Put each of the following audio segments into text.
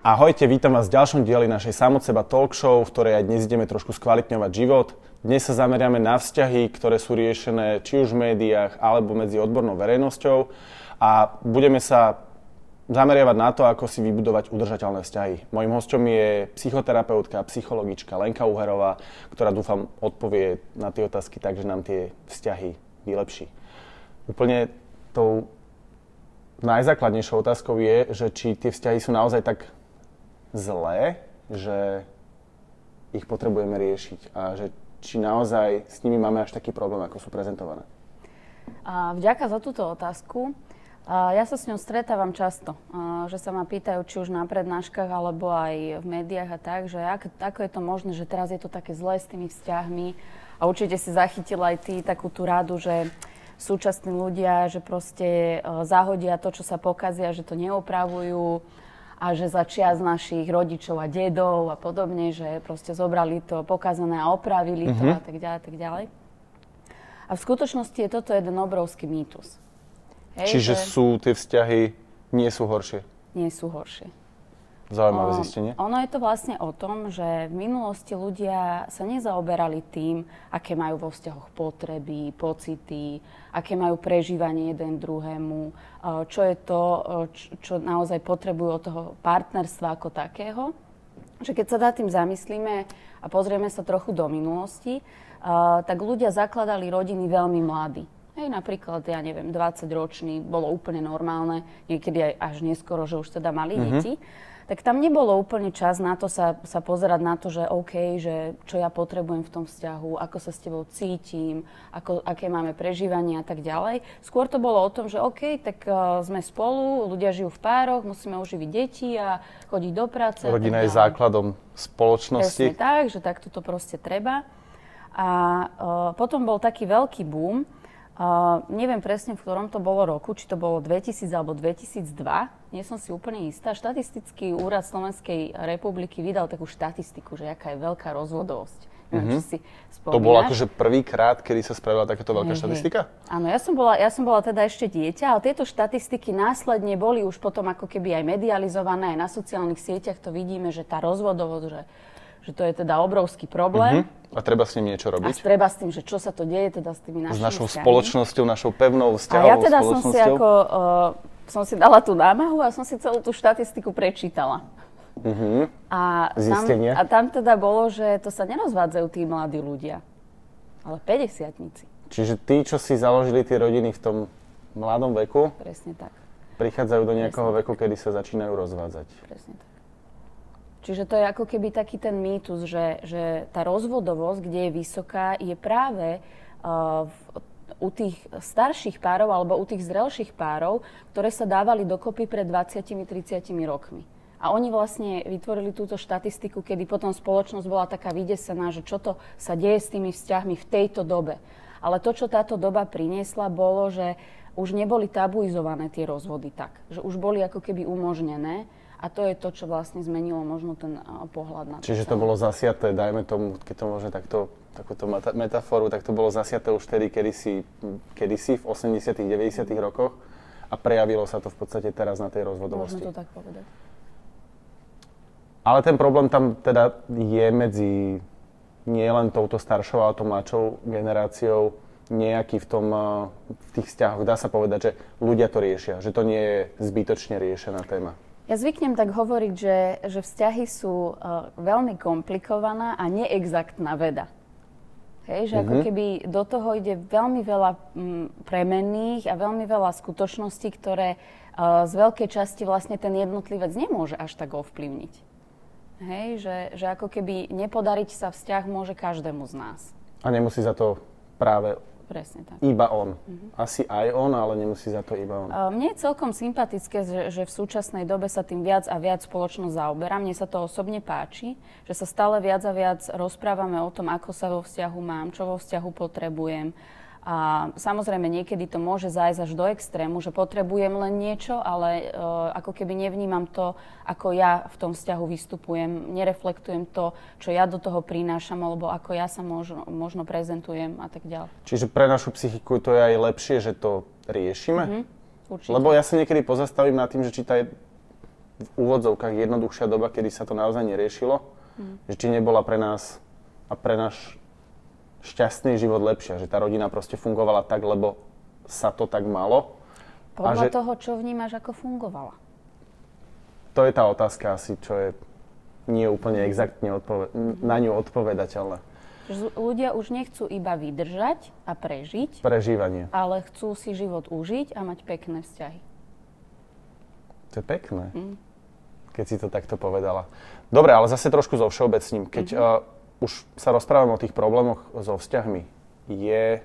Ahojte, vítam vás v ďalšom dieli našej Samot seba talk show, v ktorej aj dnes ideme trošku skvalitňovať život. Dnes sa zameriame na vzťahy, ktoré sú riešené či už v médiách, alebo medzi odbornou verejnosťou a budeme sa zameriavať na to, ako si vybudovať udržateľné vzťahy. Mojím hostom je psychoterapeutka, psychologička Lenka Uherová, ktorá dúfam odpovie na tie otázky tak, že nám tie vzťahy vylepší. Úplne tou najzákladnejšou otázkou je, že či tie vzťahy sú naozaj tak zlé, že ich potrebujeme riešiť a že či naozaj s nimi máme až taký problém, ako sú prezentované. A vďaka za túto otázku. A ja sa s ňou stretávam často, a že sa ma pýtajú, či už na prednáškach, alebo aj v médiách a tak, že ak, ako je to možné, že teraz je to také zlé s tými vzťahmi. A určite si zachytila aj ty takú tú radu, že súčasní ľudia, že proste e, zahodia to, čo sa pokazia, že to neopravujú a že za čias našich rodičov a dedov a podobne, že proste zobrali to pokazané a opravili mm-hmm. to mhm. a tak ďalej, tak ďalej. A v skutočnosti je toto jeden obrovský mýtus. Hej, Čiže že... sú tie vzťahy, nie sú horšie? Nie sú horšie. Zaujímavé zistenie. Ono je to vlastne o tom, že v minulosti ľudia sa nezaoberali tým, aké majú vo vzťahoch potreby, pocity, aké majú prežívanie jeden druhému, čo je to, čo naozaj potrebujú od toho partnerstva ako takého. Že keď sa nad tým zamyslíme a pozrieme sa trochu do minulosti, tak ľudia zakladali rodiny veľmi mladí. Hej, napríklad, ja neviem, 20 ročný bolo úplne normálne, niekedy aj až neskoro, že už teda mali mm-hmm. deti tak tam nebolo úplne čas na to sa, sa pozerať na to, že OK, že čo ja potrebujem v tom vzťahu, ako sa s tebou cítim, ako, aké máme prežívanie a tak ďalej. Skôr to bolo o tom, že OK, tak uh, sme spolu, ľudia žijú v pároch, musíme uživiť deti a chodiť do práce. Rodina je základom spoločnosti. Presne tak, že takto to proste treba. A uh, potom bol taký veľký boom, Uh, neviem presne, v ktorom to bolo roku, či to bolo 2000 alebo 2002, nie som si úplne istá. Štatistický úrad Slovenskej republiky vydal takú štatistiku, že aká je veľká rozvodovosť. mm-hmm. si To bolo akože prvýkrát, kedy sa spravila takáto veľká mm-hmm. štatistika? Áno, ja som, bola, ja som bola teda ešte dieťa, ale tieto štatistiky následne boli už potom ako keby aj medializované, aj na sociálnych sieťach to vidíme, že tá rozvodovosť, že že to je teda obrovský problém. Uh-huh. A treba s ním niečo robiť? A treba s tým, že čo sa to deje teda s tými našimi S našou vzťahmi. spoločnosťou, našou pevnou vzťahovou A ja teda som si ako, uh, som si dala tú námahu a som si celú tú štatistiku prečítala. Uh-huh. A, tam, a tam teda bolo, že to sa nerozvádzajú tí mladí ľudia, ale 50 Čiže tí, čo si založili tie rodiny v tom mladom veku, Presne tak. prichádzajú do nejakého Presne veku, tak. kedy sa začínajú rozvádzať. Presne tak. Čiže to je ako keby taký ten mýtus, že, že tá rozvodovosť, kde je vysoká, je práve uh, v, u tých starších párov alebo u tých zrelších párov, ktoré sa dávali dokopy pred 20-30 rokmi. A oni vlastne vytvorili túto štatistiku, kedy potom spoločnosť bola taká vydesená, že čo to sa deje s tými vzťahmi v tejto dobe. Ale to, čo táto doba priniesla, bolo, že už neboli tabuizované tie rozvody tak. Že už boli ako keby umožnené a to je to, čo vlastne zmenilo možno ten pohľad na to. Čiže to bolo zasiaté, dajme tomu, keď to môže takto, takúto metaforu, tak to bolo zasiaté už vtedy, kedysi, kedysi v 80 90 rokoch a prejavilo sa to v podstate teraz na tej rozvodovosti. Môžeme to tak povedať. Ale ten problém tam teda je medzi nie len touto staršou, ale tou mladšou generáciou nejaký v, tom, v tých vzťahoch. Dá sa povedať, že ľudia to riešia, že to nie je zbytočne riešená téma. Ja zvyknem tak hovoriť, že, že vzťahy sú uh, veľmi komplikovaná a neexaktná veda. Hej, že mm-hmm. ako mhm. keby do toho ide veľmi veľa m, mm, premenných a veľmi veľa skutočností, ktoré uh, z veľkej časti vlastne ten jednotlivec nemôže až tak ovplyvniť. Hej, že, že ako keby nepodariť sa vzťah môže každému z nás. A nemusí za to práve Presne tak. Iba on. Uh-huh. Asi aj on, ale nemusí za to iba on. Mne je celkom sympatické, že, že v súčasnej dobe sa tým viac a viac spoločnosť zaoberá. Mne sa to osobne páči, že sa stále viac a viac rozprávame o tom, ako sa vo vzťahu mám, čo vo vzťahu potrebujem. A samozrejme niekedy to môže zájsť až do extrému, že potrebujem len niečo, ale uh, ako keby nevnímam to, ako ja v tom vzťahu vystupujem, nereflektujem to, čo ja do toho prinášam, alebo ako ja sa možno, možno prezentujem a tak ďalej. Čiže pre našu psychiku to je aj lepšie, že to riešime? Mm-hmm, určite. Lebo ja sa niekedy pozastavím nad tým, že či tá je v úvodzovkách jednoduchšia doba, kedy sa to naozaj neriešilo, mm. že či nebola pre nás a pre náš šťastný život lepšia, že tá rodina proste fungovala tak, lebo sa to tak malo. Podľa že... toho, čo vnímaš, ako fungovala. To je tá otázka asi, čo je nie úplne exaktne odpoved- na ňu odpovedateľné. Ľudia už nechcú iba vydržať a prežiť. Prežívanie. Ale chcú si život užiť a mať pekné vzťahy. To je pekné. Mm. Keď si to takto povedala. Dobre, ale zase trošku zo všeobecním. Keď mm-hmm. uh, už sa rozprávame o tých problémoch so vzťahmi. Je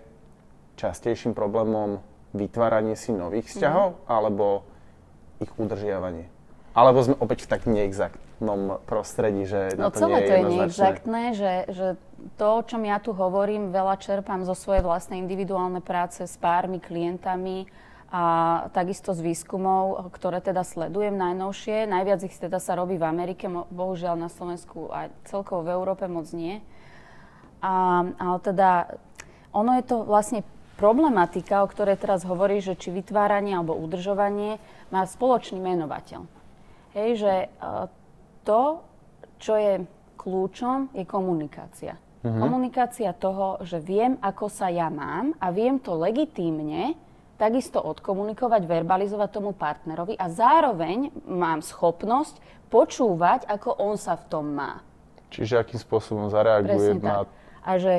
častejším problémom vytváranie si nových vzťahov, mm. alebo ich udržiavanie? Alebo sme opäť v tak neexaktnom prostredí, že no, na to celé nie je to je neexaktné, že, že to, o čom ja tu hovorím, veľa čerpám zo svojej vlastnej individuálnej práce s pármi, klientami, a takisto z výskumov, ktoré teda sledujem najnovšie. Najviac ich teda sa robí v Amerike, bohužiaľ na Slovensku a celkovo v Európe moc nie. A, ale teda ono je to vlastne problematika, o ktorej teraz hovorí, že či vytváranie alebo udržovanie má spoločný menovateľ. Hej, že e, to, čo je kľúčom, je komunikácia. Mhm. Komunikácia toho, že viem, ako sa ja mám a viem to legitímne takisto odkomunikovať, verbalizovať tomu partnerovi a zároveň mám schopnosť počúvať, ako on sa v tom má. Čiže akým spôsobom zareaguje Presne na... Tak. A že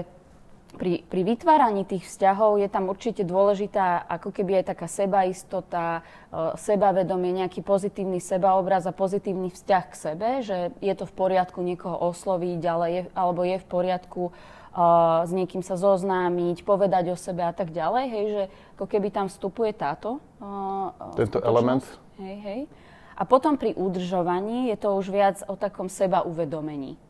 pri, pri vytváraní tých vzťahov je tam určite dôležitá ako keby aj taká sebaistota, e, sebavedomie, nejaký pozitívny sebaobraz a pozitívny vzťah k sebe, že je to v poriadku niekoho osloviť, ale je, alebo je v poriadku uh, s niekým sa zoznámiť, povedať o sebe a tak ďalej, hej, že ako keby tam vstupuje táto Tento element. Hej, hej. A potom pri udržovaní je to už viac o takom seba uvedomení.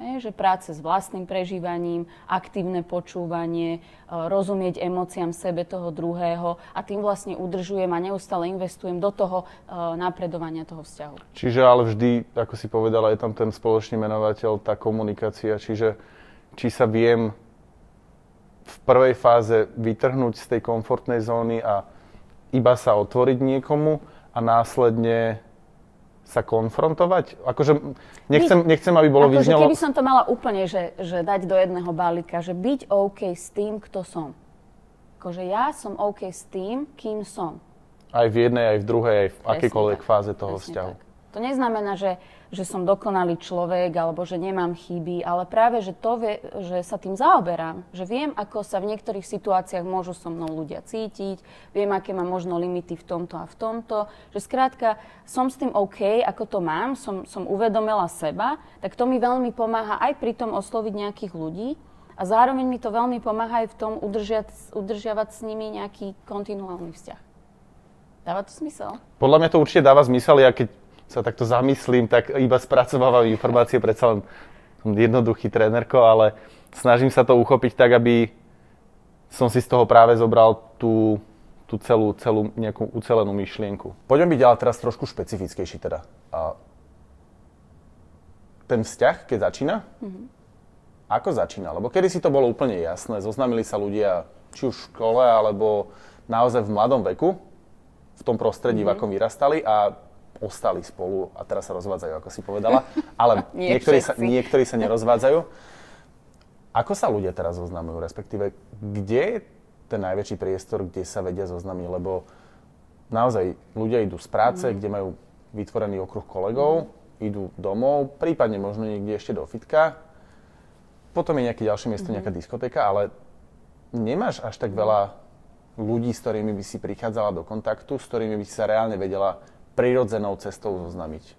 Hej, že práce s vlastným prežívaním, aktívne počúvanie, rozumieť emóciám sebe toho druhého a tým vlastne udržujem a neustále investujem do toho napredovania toho vzťahu. Čiže ale vždy, ako si povedala, je tam ten spoločný menovateľ, tá komunikácia, čiže či sa viem v prvej fáze vytrhnúť z tej komfortnej zóny a iba sa otvoriť niekomu a následne sa konfrontovať? Akože nechcem, nechcem aby bolo akože vyznelo... keby som to mala úplne, že, že dať do jedného balíka, že byť OK s tým, kto som. Akože ja som OK s tým, kým som. Aj v jednej, aj v druhej, aj v akékoľvek fáze toho Presne vzťahu. Tak. To neznamená, že, že som dokonalý človek alebo že nemám chyby, ale práve, že to vie, že sa tým zaoberám. Že viem, ako sa v niektorých situáciách môžu so mnou ľudia cítiť, viem, aké mám možno limity v tomto a v tomto. Že skrátka, som s tým OK, ako to mám, som, som uvedomila seba, tak to mi veľmi pomáha aj pri tom osloviť nejakých ľudí, a zároveň mi to veľmi pomáha aj v tom udržiať, udržiavať s nimi nejaký kontinuálny vzťah. Dáva to smysel? Podľa mňa to určite dáva zmysel. Ja keď sa takto zamyslím, tak iba spracovávam informácie, predsa len som jednoduchý trénerko, ale snažím sa to uchopiť tak, aby som si z toho práve zobral tú, tú celú, celú nejakú ucelenú myšlienku. Poďme byť ale teraz trošku špecifickejší teda. A ten vzťah, keď začína, mm-hmm. ako začína? Lebo kedy si to bolo úplne jasné, zoznamili sa ľudia či už v škole, alebo naozaj v mladom veku, v tom prostredí, mm-hmm. v akom vyrastali a ostali spolu a teraz sa rozvádzajú, ako si povedala, ale Nie niektorí, sa, niektorí sa nerozvádzajú. Ako sa ľudia teraz zoznamujú, respektíve kde je ten najväčší priestor, kde sa vedia zoznamiť, lebo naozaj ľudia idú z práce, mm. kde majú vytvorený okruh kolegov, mm. idú domov, prípadne možno niekde ešte do fitka, potom je nejaké ďalšie miesto, mm. nejaká diskotéka, ale nemáš až tak veľa ľudí, s ktorými by si prichádzala do kontaktu, s ktorými by si sa reálne vedela prirodzenou cestou zoznamiť.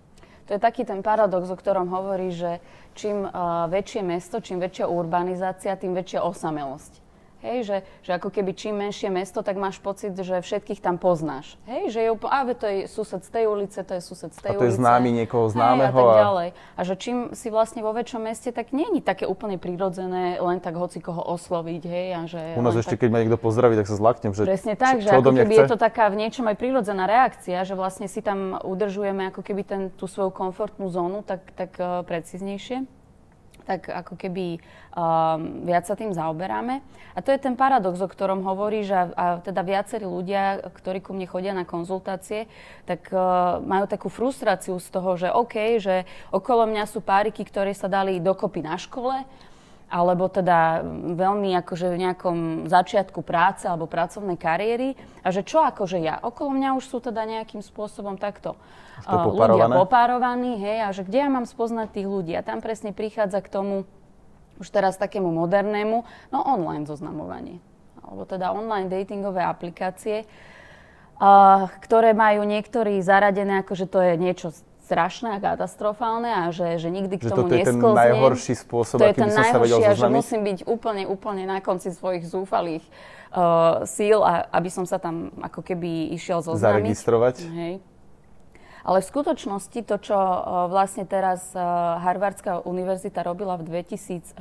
To je taký ten paradox, o ktorom hovorí, že čím uh, väčšie mesto, čím väčšia urbanizácia, tým väčšia osamelosť. Hej, že, že ako keby čím menšie mesto, tak máš pocit, že všetkých tam poznáš. Hej, že je úplne, a to je sused z tej ulice, to je sused z tej ulice. A to je známy niekoho známeho. Hej, a tak ďalej. A že čím si vlastne vo väčšom meste, tak nie je také úplne prirodzené len tak hoci koho osloviť. Hej, a že U nás ešte, tak... keď ma niekto pozdraví, tak sa zlaknem, že Presne tak, čo, že čo ako keby chce? je to taká v niečom aj prirodzená reakcia, že vlastne si tam udržujeme ako keby ten, tú svoju komfortnú zónu tak, tak uh, preciznejšie tak ako keby um, viac sa tým zaoberáme. A to je ten paradox, o ktorom hovoríš a, a teda viacerí ľudia, ktorí ku mne chodia na konzultácie, tak uh, majú takú frustráciu z toho, že OK, že okolo mňa sú páriky, ktoré sa dali dokopy na škole, alebo teda veľmi akože v nejakom začiatku práce alebo pracovnej kariéry a že čo akože ja? Okolo mňa už sú teda nejakým spôsobom takto uh, ľudia popárovaní, hej, a že kde ja mám spoznať tých ľudí? A tam presne prichádza k tomu už teraz takému modernému, no online zoznamovanie. Alebo teda online datingové aplikácie, uh, ktoré majú niektorí zaradené ako, že to je niečo strašné a katastrofálne a že, že nikdy k tomu toto je ten najhorší spôsob, to je ten sa najhorší a že musím byť úplne, úplne na konci svojich zúfalých uh, síl, a, aby som sa tam ako keby išiel zoznamiť. Zaregistrovať? Hej. Ale v skutočnosti to, čo uh, vlastne teraz uh, Harvardská univerzita robila v 2016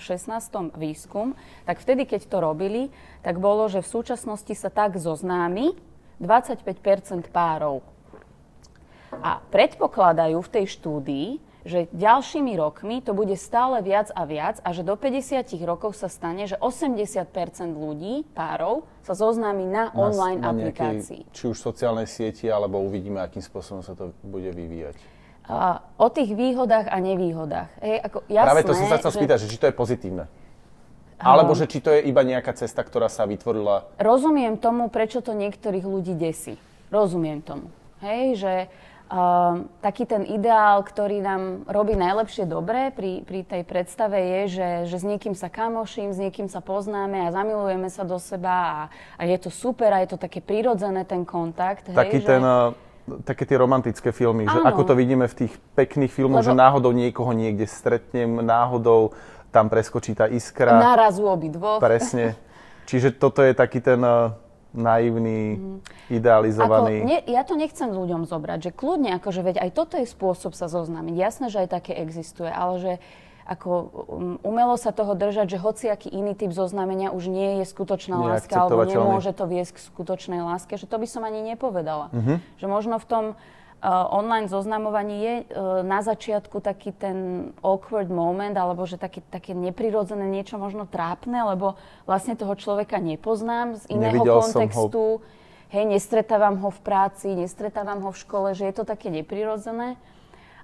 výskum, tak vtedy, keď to robili, tak bolo, že v súčasnosti sa tak zoznámi 25% párov a predpokladajú v tej štúdii, že ďalšími rokmi to bude stále viac a viac a že do 50 rokov sa stane, že 80 ľudí, párov, sa zoznámi na, na online na aplikácii. Či už sociálnej sieti, alebo uvidíme, akým spôsobom sa to bude vyvíjať. A, o tých výhodách a nevýhodách. Hej, ako jasné, Práve to som sa chcel že... spýtať, že či to je pozitívne. Alebo že či to je iba nejaká cesta, ktorá sa vytvorila... Rozumiem tomu, prečo to niektorých ľudí desí. Rozumiem tomu. Hej, že Uh, taký ten ideál, ktorý nám robí najlepšie dobre pri, pri tej predstave je, že, že s niekým sa kamoším, s niekým sa poznáme a zamilujeme sa do seba a, a je to super a je to také prirodzené ten kontakt. Taký hej, ten, že... také tie romantické filmy, Áno. že ako to vidíme v tých pekných filmoch, Lebo... že náhodou niekoho niekde stretnem, náhodou tam preskočí tá iskra. Narazú obidvoch. Presne. Čiže toto je taký ten naivný, mm. idealizovaný. Ako, ne, ja to nechcem ľuďom zobrať, že kľudne, akože veď aj toto je spôsob sa zoznámiť. Jasné, že aj také existuje, ale že ako um, umelo sa toho držať, že hociaký iný typ zoznámenia už nie je skutočná láska, alebo nemôže to viesť k skutočnej láske, že to by som ani nepovedala. Mm-hmm. Že možno v tom online zoznamovaní je uh, na začiatku taký ten awkward moment, alebo že taký, také neprirodzené niečo možno trápne, lebo vlastne toho človeka nepoznám z iného Nevidel kontextu. Ho... Hej, nestretávam ho v práci, nestretávam ho v škole, že je to také neprirodzené.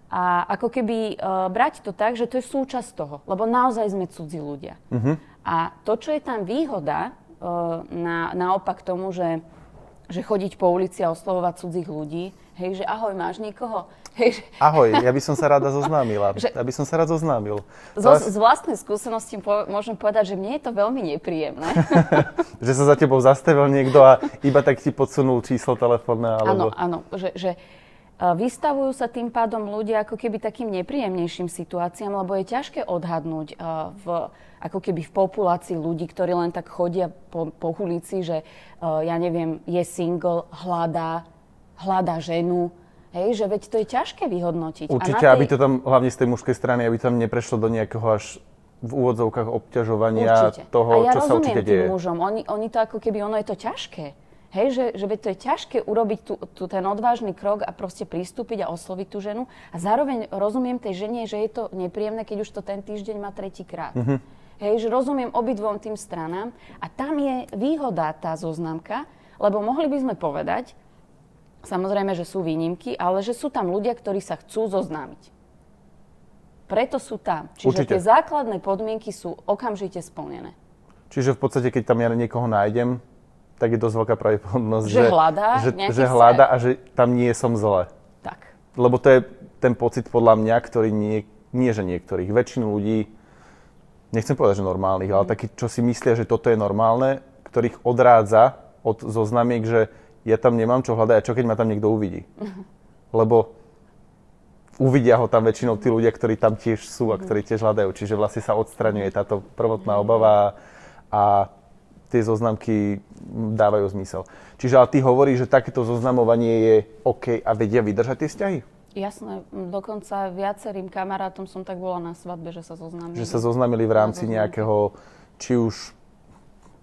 A ako keby uh, brať to tak, že to je súčasť toho, lebo naozaj sme cudzí ľudia. Uh-huh. A to, čo je tam výhoda, uh, na, naopak tomu, že, že chodiť po ulici a oslovovať cudzích ľudí, Hej, že ahoj, máš niekoho? Hej, že... Ahoj, ja by som sa rada zoznámila. že... Ja by som sa rád zoznámil. Zo, z vlastnej skúsenosti po, môžem povedať, že mne je to veľmi nepríjemné. že sa za tebou zastavil niekto a iba tak ti podsunul číslo telefónne? Alebo... Áno, áno. Že, že vystavujú sa tým pádom ľudia ako keby takým nepríjemnejším situáciám, lebo je ťažké odhadnúť v, ako keby v populácii ľudí, ktorí len tak chodia po, po ulici, že ja neviem, je single, hľadá, hľada ženu. Hej, že veď to je ťažké vyhodnotiť. Určite, tej... aby to tam, hlavne z tej mužskej strany, aby tam neprešlo do nejakého až v úvodzovkách obťažovania určite. toho, ja čo sa určite deje. mužom. Oni, oni to ako keby, ono je to ťažké. Hej, že, že veď to je ťažké urobiť tu, tu ten odvážny krok a proste pristúpiť a osloviť tú ženu. A zároveň rozumiem tej žene, že je to nepríjemné, keď už to ten týždeň má tretíkrát. Mm-hmm. Hej, že rozumiem obidvom tým stranám. A tam je výhoda tá zoznamka, lebo mohli by sme povedať, Samozrejme, že sú výnimky, ale že sú tam ľudia, ktorí sa chcú zoznámiť. Preto sú tam. Čiže Určite. tie základné podmienky sú okamžite splnené. Čiže v podstate, keď tam ja niekoho nájdem, tak je dosť veľká pravdepodobnosť, že, že, hľadá, že, že hľada a že tam nie som zle. Tak. Lebo to je ten pocit podľa mňa, ktorý nie, nie že niektorých, väčšinu ľudí, nechcem povedať, že normálnych, mm. ale takí, čo si myslia, že toto je normálne, ktorých odrádza od zoznamiek, že ja tam nemám čo hľadať a čo keď ma tam niekto uvidí. Lebo uvidia ho tam väčšinou tí ľudia, ktorí tam tiež sú a ktorí tiež hľadajú. Čiže vlastne sa odstraňuje táto prvotná obava a tie zoznamky dávajú zmysel. Čiže ale ty hovoríš, že takéto zoznamovanie je OK a vedia vydržať tie vzťahy? Jasné, dokonca viacerým kamarátom som tak bola na svadbe, že sa zoznamili. Že sa zoznamili v rámci nejakého, či už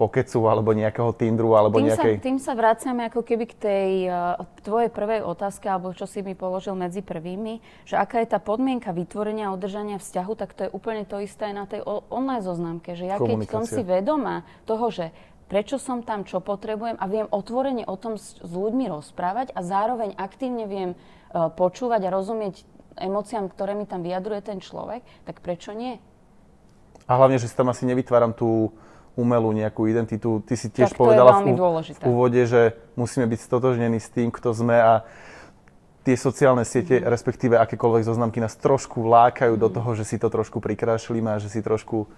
pokecu alebo nejakého Tinderu alebo tým nejakej... Sa, tým sa vraciame ako keby k tej uh, tvojej prvej otázke, alebo čo si mi položil medzi prvými, že aká je tá podmienka vytvorenia a udržania vzťahu, tak to je úplne to isté aj na tej online zoznamke, že ja keď som si vedoma toho, že prečo som tam, čo potrebujem a viem otvorene o tom s, s ľuďmi rozprávať a zároveň aktívne viem E, počúvať a rozumieť emóciám, ktoré mi tam vyjadruje ten človek, tak prečo nie? A hlavne, že si tam asi nevytváram tú umelú nejakú identitu. Ty si tiež tak povedala v, v úvode, že musíme byť stotožnení s tým, kto sme a tie sociálne siete, mm. respektíve akékoľvek zoznamky nás trošku lákajú mm. do mhm. toho, že si to trošku prikrášlime a že si trošku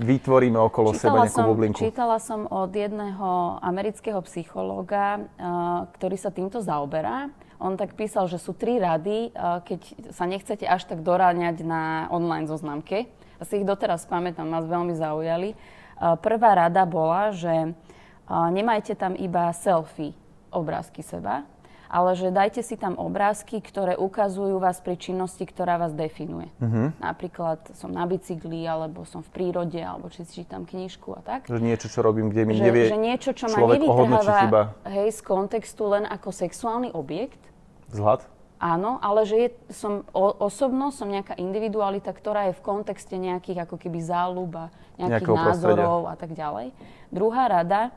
vytvoríme okolo čítala seba nejakú som, bublinku. Čítala som od jedného amerického psychológa, uh, ktorý sa týmto zaoberá on tak písal, že sú tri rady, keď sa nechcete až tak doráňať na online zoznamke. Asi ich doteraz pamätám, nás veľmi zaujali. Prvá rada bola, že nemajte tam iba selfie obrázky seba, ale že dajte si tam obrázky, ktoré ukazujú vás pri činnosti, ktorá vás definuje. Uh-huh. Napríklad som na bicykli, alebo som v prírode, alebo či si čítam knižku a tak. Že niečo, čo robím, kde mi že, nevie že niečo, čo ma nevytrháva hej, z kontextu len ako sexuálny objekt, Vzhľad? Áno, ale že je, som o, osobno, som nejaká individualita, ktorá je v kontexte nejakých ako keby záľub a nejakých názorov prostredia. a tak ďalej. Druhá rada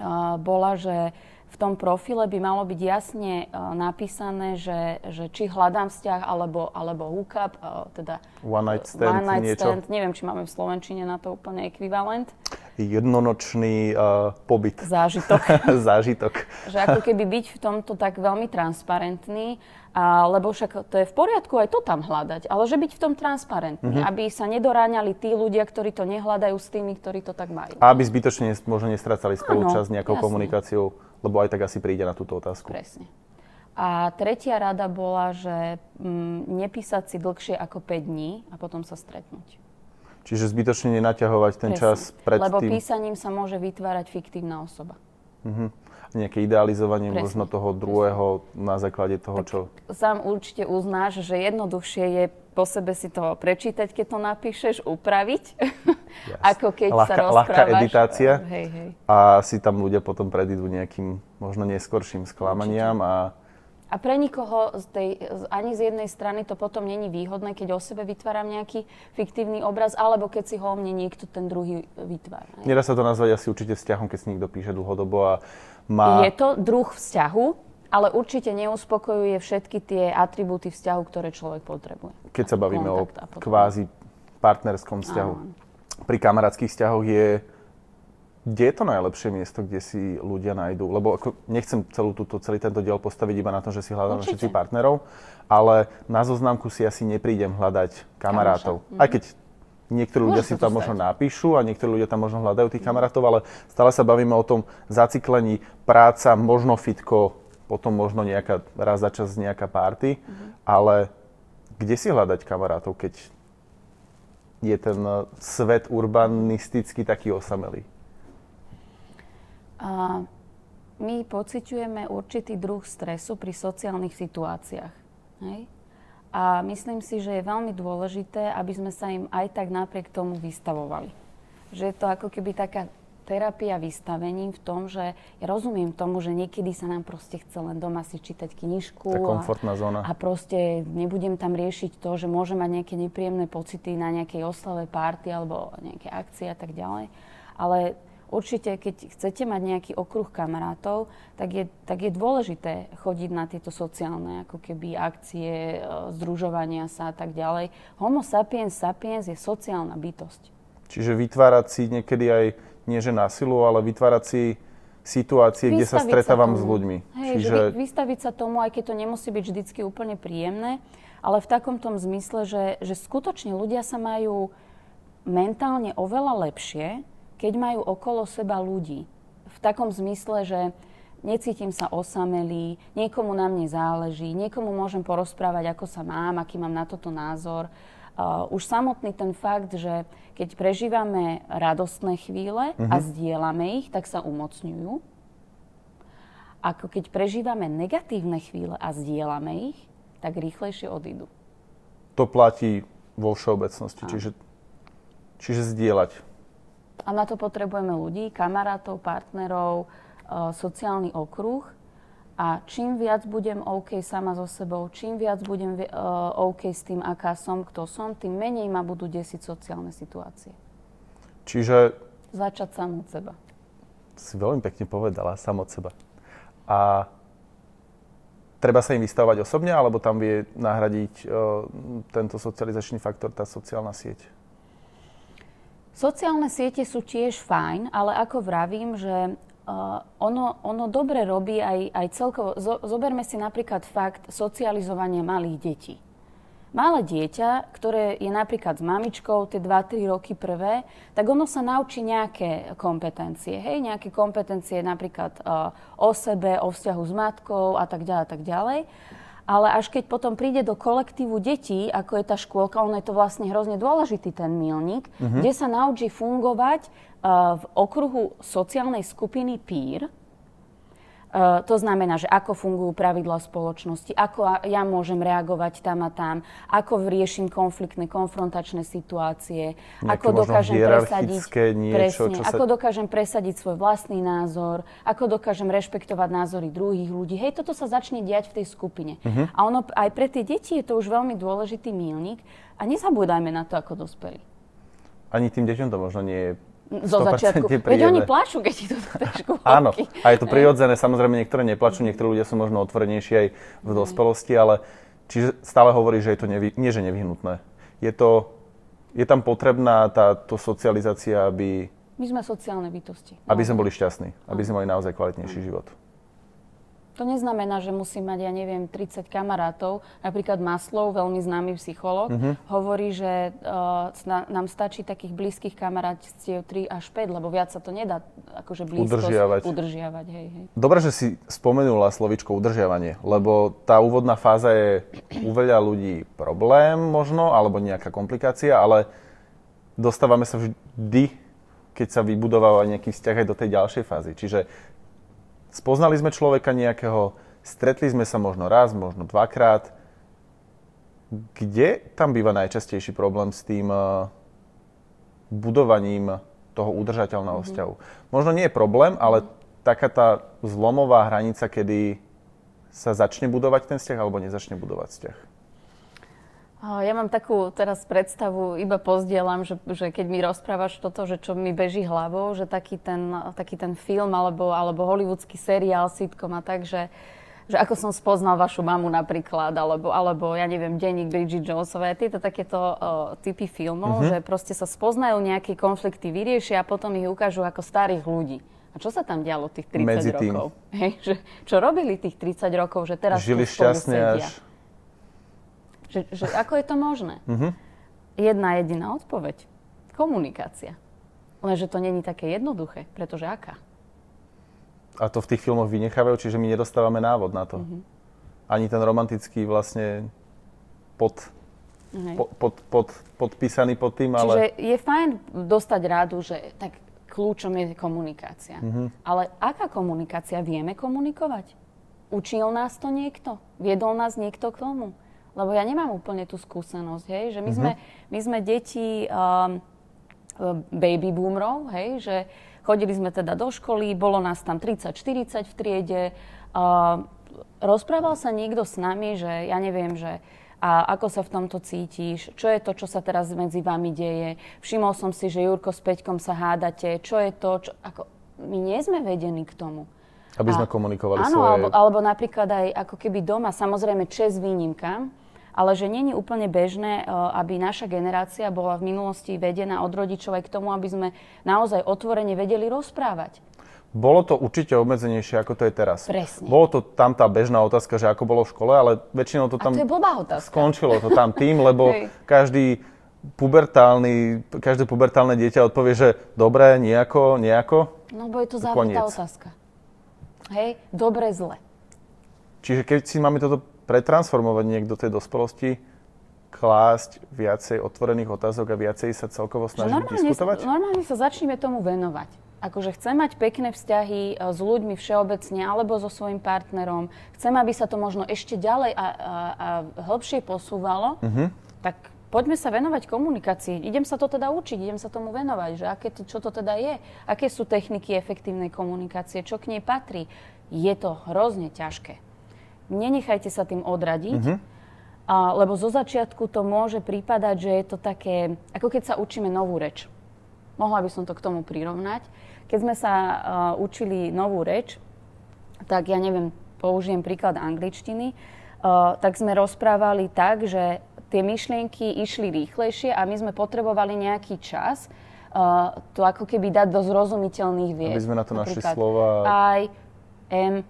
uh, bola, že v tom profile by malo byť jasne uh, napísané, že, že či hľadám vzťah alebo, alebo hookup, uh, teda one night stand, one night niečo. stand. Neviem, či máme v Slovenčine na to úplne ekvivalent jednonočný uh, pobyt. Zážitok. Zážitok. že ako keby byť v tomto tak veľmi transparentný, a, lebo však to je v poriadku aj to tam hľadať, ale že byť v tom transparentný, mm-hmm. aby sa nedoráňali tí ľudia, ktorí to nehľadajú s tými, ktorí to tak majú. A aby zbytočne možno nestracali spolučasť nejakou jasne. komunikáciou, lebo aj tak asi príde na túto otázku. Presne. A tretia rada bola, že mm, nepísať si dlhšie ako 5 dní a potom sa stretnúť. Čiže zbytočne nenaťahovať ten Presne. čas pred Lebo tým. písaním sa môže vytvárať fiktívna osoba. Uh-huh. Nejaké idealizovanie Presne. možno toho druhého na základe toho, tak čo... Sám určite uznáš, že jednoduchšie je po sebe si to prečítať, keď to napíšeš, upraviť, yes. ako keď ľahká, sa rozprávaš. Ľahká editácia hej, hej. a si tam ľudia potom predídu nejakým možno neskorším sklamaniam a a pre nikoho z tej, ani z jednej strany to potom není výhodné, keď o sebe vytváram nejaký fiktívny obraz, alebo keď si ho o mne niekto ten druhý vytvára. Nedá sa to nazvať asi určite vzťahom, keď si niekto píše dlhodobo a má... Je to druh vzťahu, ale určite neuspokojuje všetky tie atribúty vzťahu, ktoré človek potrebuje. Keď sa bavíme o kvázi partnerskom vzťahu. Áno. Pri kamarátskych vzťahoch je kde je to najlepšie miesto, kde si ľudia nájdú? Lebo ako nechcem celú túto, celý tento diel postaviť iba na to, že si hľadáme všetci partnerov, ale na zoznamku si asi neprídem hľadať kamarátov. Kamoša. Aj keď niektorí ľudia si tam možno napíšu a niektorí ľudia tam možno hľadajú tých kamarátov, ale stále sa bavíme o tom zaciklení práca, možno fitko, potom možno nejaká, raz za čas nejaká party, mm-hmm. ale kde si hľadať kamarátov, keď je ten svet urbanisticky taký osamelý? A my pociťujeme určitý druh stresu pri sociálnych situáciách. Hej? A myslím si, že je veľmi dôležité, aby sme sa im aj tak napriek tomu vystavovali. Že je to ako keby taká terapia vystavením v tom, že ja rozumiem tomu, že niekedy sa nám proste chce len doma si čítať knižku. Tá komfortná a, zóna. A proste nebudem tam riešiť to, že môžem mať nejaké nepríjemné pocity na nejakej oslave, párty alebo nejaké akcie a tak ďalej. Ale určite, keď chcete mať nejaký okruh kamarátov, tak je, tak je dôležité chodiť na tieto sociálne ako keby akcie, e, združovania sa a tak ďalej. Homo sapiens sapiens je sociálna bytosť. Čiže vytvárať si niekedy aj, nie že na silu, ale vytvárať si situácie, vystaviť kde sa stretávam sa s ľuďmi. Hej, Čiže... že vy, vystaviť sa tomu, aj keď to nemusí byť vždycky úplne príjemné, ale v takom tom zmysle, že, že skutočne ľudia sa majú mentálne oveľa lepšie, keď majú okolo seba ľudí. V takom zmysle, že necítim sa osamelý, niekomu na mne záleží, niekomu môžem porozprávať, ako sa mám, aký mám na toto názor. Uh, už samotný ten fakt, že keď prežívame radostné chvíle uh-huh. a mhm. zdieľame ich, tak sa umocňujú. Ako keď prežívame negatívne chvíle a zdieľame ich, tak rýchlejšie odídu. To platí vo všeobecnosti, čiže, čiže zdieľať. A na to potrebujeme ľudí, kamarátov, partnerov, uh, sociálny okruh a čím viac budem OK sama so sebou, čím viac budem uh, OK s tým, aká som, kto som, tým menej ma budú desiť sociálne situácie. Čiže... Začať sám od seba. Si veľmi pekne povedala, sám od seba. A treba sa im vystavovať osobne, alebo tam vie nahradiť uh, tento socializačný faktor, tá sociálna sieť? Sociálne siete sú tiež fajn, ale ako vravím, že Uh, ono, ono dobre robí aj, aj celkovo. Zo, zoberme si napríklad fakt socializovania malých detí. Malé dieťa, ktoré je napríklad s mamičkou tie 2-3 roky prvé, tak ono sa naučí nejaké kompetencie. Hej, nejaké kompetencie napríklad uh, o sebe, o vzťahu s matkou a tak ďalej, a tak ďalej. Ale až keď potom príde do kolektívu detí, ako je tá škôlka, ono je to vlastne hrozne dôležitý ten milník, uh-huh. kde sa naučí fungovať v okruhu sociálnej skupiny PEER, Uh, to znamená, že ako fungujú pravidla spoločnosti, ako ja môžem reagovať tam a tam, ako riešim konfliktné, konfrontačné situácie, Nejaké ako dokážem presadiť, niečo, presne, ako sa... dokážem presadiť svoj vlastný názor, ako dokážem rešpektovať názory druhých ľudí. Hej, toto sa začne diať v tej skupine. Uh-huh. A ono aj pre tie deti je to už veľmi dôležitý milník a nezabúdajme na to ako dospelí. Ani tým deťom to možno nie je zo začiatku. Veď oni plačú, keď ti to trošku Áno, a je to prirodzené. Samozrejme, niektoré neplačú, niektorí ľudia sú možno otvorenejší aj v mm. dospelosti, ale čiže stále hovorí, že je to nevy, nie, že nevyhnutné. Je to, je tam potrebná táto socializácia, aby... My sme sociálne bytosti. Aby sme boli šťastní, aby sme mali naozaj kvalitnejší život. To neznamená, že musím mať, ja neviem, 30 kamarátov. Napríklad Maslov, veľmi známy psycholog, uh-huh. hovorí, že uh, nám stačí takých blízkych kamarátstiev 3 až 5, lebo viac sa to nedá akože blízkosť udržiavať. udržiavať hej, hej. Dobre, že si spomenula slovičko udržiavanie, lebo tá úvodná fáza je u veľa ľudí problém možno, alebo nejaká komplikácia, ale dostávame sa vždy, keď sa vybudováva nejaký vzťah aj do tej ďalšej fázy. Čiže Spoznali sme človeka nejakého, stretli sme sa možno raz, možno dvakrát. Kde tam býva najčastejší problém s tým uh, budovaním toho udržateľného mm-hmm. vzťahu? Možno nie je problém, ale taká tá zlomová hranica, kedy sa začne budovať ten vzťah alebo nezačne budovať vzťah. Ja mám takú teraz predstavu, iba pozdielam, že, že keď mi rozprávaš toto, že čo mi beží hlavou, že taký ten, taký ten film alebo, alebo hollywoodský seriál, sitcom a tak, že, že ako som spoznal vašu mamu napríklad, alebo, alebo ja neviem, denník Bridget Jonesovej, tieto takéto uh, typy filmov, mm-hmm. že proste sa spoznajú nejaké konflikty, vyriešia a potom ich ukážu ako starých ľudí. A čo sa tam dialo tých 30 Medzi rokov? Hej, že, čo robili tých 30 rokov, že teraz Žili šťastne až že, že ako je to možné? Mm-hmm. Jedna jediná odpoveď. Komunikácia. Lenže to není také jednoduché, pretože aká? A to v tých filmoch vynechávajú, čiže my nedostávame návod na to. Mm-hmm. Ani ten romantický vlastne pod, pod, pod, pod, podpísaný pod tým, ale... Čiže je fajn dostať rádu, že tak kľúčom je komunikácia. Mm-hmm. Ale aká komunikácia? Vieme komunikovať? Učil nás to niekto? Viedol nás niekto k tomu? Lebo ja nemám úplne tú skúsenosť, hej, že my, mm-hmm. sme, my sme deti um, baby boomerov, hej, že chodili sme teda do školy, bolo nás tam 30-40 v triede. Uh, rozprával sa niekto s nami, že ja neviem, že a ako sa v tomto cítiš, čo je to, čo sa teraz medzi vami deje. Všimol som si, že Jurko s Peťkom sa hádate, čo je to, čo, ako, my nie sme vedení k tomu. Aby sme a, komunikovali áno, svoje... alebo, alebo napríklad aj ako keby doma, samozrejme čes výnimkám, ale že není úplne bežné, e, aby naša generácia bola v minulosti vedená od rodičov aj k tomu, aby sme naozaj otvorene vedeli rozprávať. Bolo to určite obmedzenejšie, ako to je teraz. Presne. Bolo to tam tá bežná otázka, že ako bolo v škole, ale väčšinou to tam... A to je blbá otázka. Skončilo to tam tým, lebo každý pubertálny, každé pubertálne dieťa odpovie, že dobre, nejako, nejako. No bo je to závetá otázka. Hej, dobre, zle. Čiže keď si máme toto pretransformovať niekto tej dospelosti, klásť viacej otvorených otázok a viacej sa celkovo snažiť normálne, diskutovať? Normálne sa začneme tomu venovať. Akože chcem mať pekné vzťahy e, s ľuďmi všeobecne alebo so svojím partnerom, chcem, aby sa to možno ešte ďalej a, a, a hĺbšie posúvalo, uh-huh. tak poďme sa venovať komunikácii. Idem sa to teda učiť, idem sa tomu venovať, že aké to, čo to teda je, aké sú techniky efektívnej komunikácie, čo k nej patrí. Je to hrozne ťažké. Nenechajte sa tým odradiť, uh-huh. a, lebo zo začiatku to môže prípadať, že je to také, ako keď sa učíme novú reč. Mohla by som to k tomu prirovnať. Keď sme sa uh, učili novú reč, tak ja neviem, použijem príklad angličtiny, uh, tak sme rozprávali tak, že tie myšlienky išli rýchlejšie a my sme potrebovali nejaký čas uh, to ako keby dať do zrozumiteľných vied. Aby sme na to našli slova. I am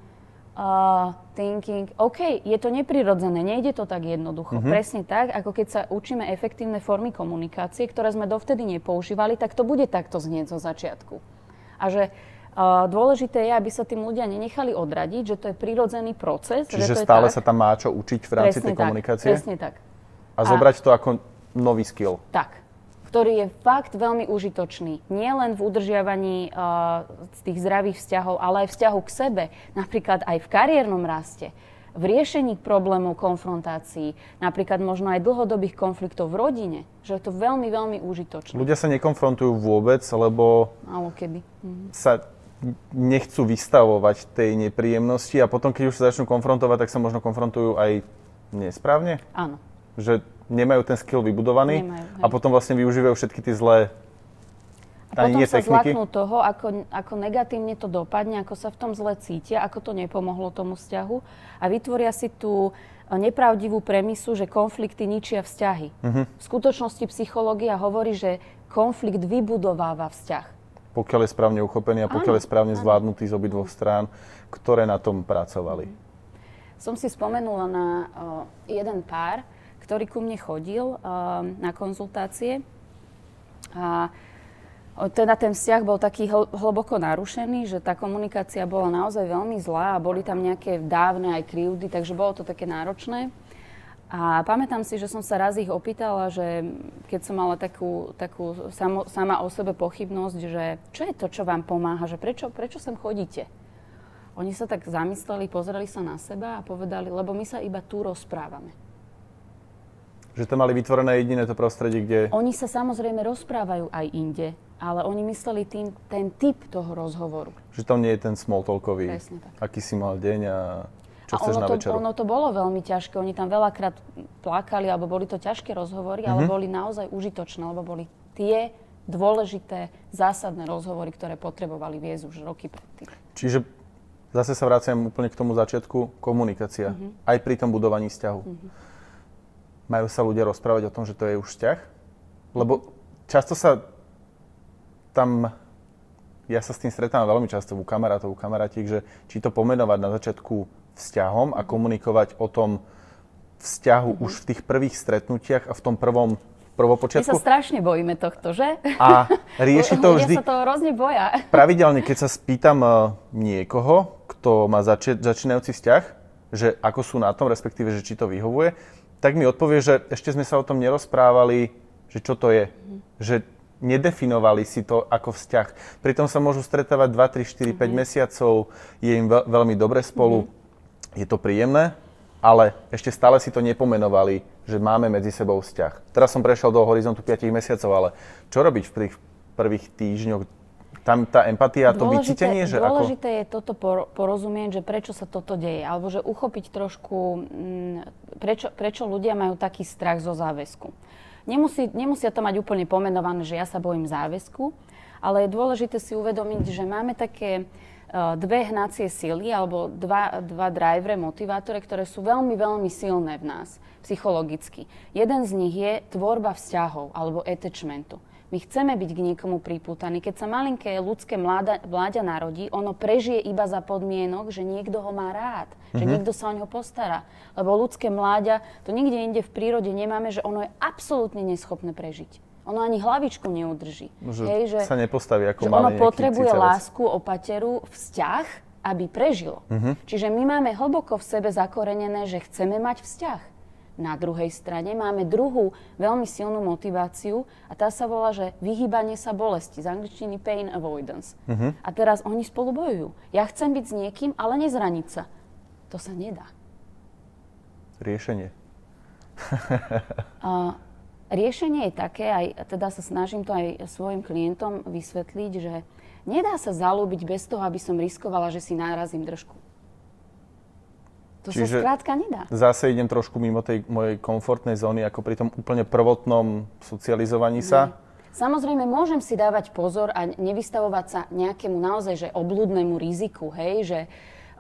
uh, thinking, OK, je to neprirodzené, nejde to tak jednoducho. Mm-hmm. Presne tak, ako keď sa učíme efektívne formy komunikácie, ktoré sme dovtedy nepoužívali, tak to bude takto znieť zo začiatku. A že uh, dôležité je, aby sa tým ľudia nenechali odradiť, že to je prirodzený proces. Čiže že to stále je sa tam má čo učiť v rámci presne tej komunikácie? Tak, presne tak. A, a zobrať to ako nový skill. Tak ktorý je fakt veľmi užitočný. Nie len v udržiavaní uh, tých zdravých vzťahov, ale aj vzťahu k sebe. Napríklad aj v kariérnom raste v riešení problémov konfrontácií, napríklad možno aj dlhodobých konfliktov v rodine, že je to veľmi, veľmi užitočné. Ľudia sa nekonfrontujú vôbec, lebo keby. Mhm. sa nechcú vystavovať tej nepríjemnosti a potom, keď už sa začnú konfrontovať, tak sa možno konfrontujú aj nesprávne? Áno. Že nemajú ten skill vybudovaný nemajú, a potom vlastne využívajú všetky tie zlé a potom sa techniky. zlaknú toho, ako, ako negatívne to dopadne, ako sa v tom zle cítia, ako to nepomohlo tomu vzťahu a vytvoria si tú nepravdivú premisu, že konflikty ničia vzťahy. Uh-huh. V skutočnosti psychológia hovorí, že konflikt vybudováva vzťah. Pokiaľ je správne uchopený a pokiaľ áno, je správne áno. zvládnutý z obidvoch strán, ktoré na tom pracovali. Som si spomenula na uh, jeden pár, ktorý ku mne chodil uh, na konzultácie. A teda ten vzťah bol taký hl- hlboko narušený, že tá komunikácia bola naozaj veľmi zlá a boli tam nejaké dávne aj krivdy, takže bolo to také náročné. A pamätám si, že som sa raz ich opýtala, že keď som mala takú, takú samo, sama o sebe pochybnosť, že čo je to, čo vám pomáha, že prečo, prečo sem chodíte? Oni sa tak zamysleli, pozreli sa na seba a povedali, lebo my sa iba tu rozprávame. Že to mali vytvorené jediné to prostredie, kde... Oni sa samozrejme rozprávajú aj inde, ale oni mysleli tým, ten typ toho rozhovoru. Že tam nie je ten small talkový, aký si mal deň a čo a chceš ono na to, večeru. ono to bolo veľmi ťažké. Oni tam veľakrát plakali, alebo boli to ťažké rozhovory, mm-hmm. ale mhm. boli naozaj užitočné, lebo boli tie dôležité, zásadné rozhovory, ktoré potrebovali viesť už roky predtým. Čiže zase sa vraciam úplne k tomu začiatku, komunikácia. Mm-hmm. Aj pri tom budovaní vzťahu. Mm-hmm majú sa ľudia rozprávať o tom, že to je už vzťah? Lebo často sa tam, ja sa s tým stretávam veľmi často u kamarátov, u kamarátiek, že či to pomenovať na začiatku vzťahom a komunikovať o tom vzťahu mm-hmm. už v tých prvých stretnutiach a v tom prvom prvopočiatku. My sa strašne bojíme tohto, že? A rieši to vždy... sa to hrozne boja. Pravidelne, keď sa spýtam eh, niekoho, kto má zači- začínajúci vzťah, že ako sú na tom, respektíve, že či to vyhovuje, tak mi odpovie, že ešte sme sa o tom nerozprávali, že čo to je. Mm. Že nedefinovali si to ako vzťah. Pritom sa môžu stretávať 2, 3, 4, 5 mm. mesiacov, je im veľ, veľmi dobre spolu, mm. je to príjemné, ale ešte stále si to nepomenovali, že máme medzi sebou vzťah. Teraz som prešiel do horizontu 5 mesiacov, ale čo robiť v tých prvých týždňoch, tam tá empatia, to dôležité, vycítenie, že dôležité ako... je toto porozumieť, že prečo sa toto deje, alebo že uchopiť trošku, mm, prečo, prečo ľudia majú taký strach zo záväzku. Nemusí, nemusia to mať úplne pomenované, že ja sa bojím záväzku, ale je dôležité si uvedomiť, že máme také e, dve hnacie sily alebo dva, dva drivere, motivátore, ktoré sú veľmi, veľmi silné v nás psychologicky. Jeden z nich je tvorba vzťahov alebo attachmentu. My chceme byť k niekomu pripútaní. Keď sa malinké ľudské mláda, mláďa narodí, ono prežije iba za podmienok, že niekto ho má rád, mm-hmm. že mhm. niekto sa o neho postará. Lebo ľudské mláďa, to nikde inde v prírode nemáme, že ono je absolútne neschopné prežiť. Ono ani hlavičku neudrží. Že Hej, že sa nepostaví ako že Ono potrebuje cicavec. lásku, opateru, vzťah, aby prežilo. Mm-hmm. Čiže my máme hlboko v sebe zakorenené, že chceme mať vzťah. Na druhej strane máme druhú veľmi silnú motiváciu a tá sa volá, že vyhýbanie sa bolesti, z angličtiny pain avoidance. Uh-huh. A teraz oni spolu bojujú. Ja chcem byť s niekým, ale nezraniť sa. To sa nedá. Riešenie. a, riešenie je také, aj teda sa snažím to aj svojim klientom vysvetliť, že nedá sa zalúbiť bez toho, aby som riskovala, že si nárazím držku. To Čiže sa skrátka nedá. Zase idem trošku mimo tej mojej komfortnej zóny, ako pri tom úplne prvotnom socializovaní sa. Nie. Samozrejme, môžem si dávať pozor a nevystavovať sa nejakému naozaj že oblúdnemu riziku, hej, že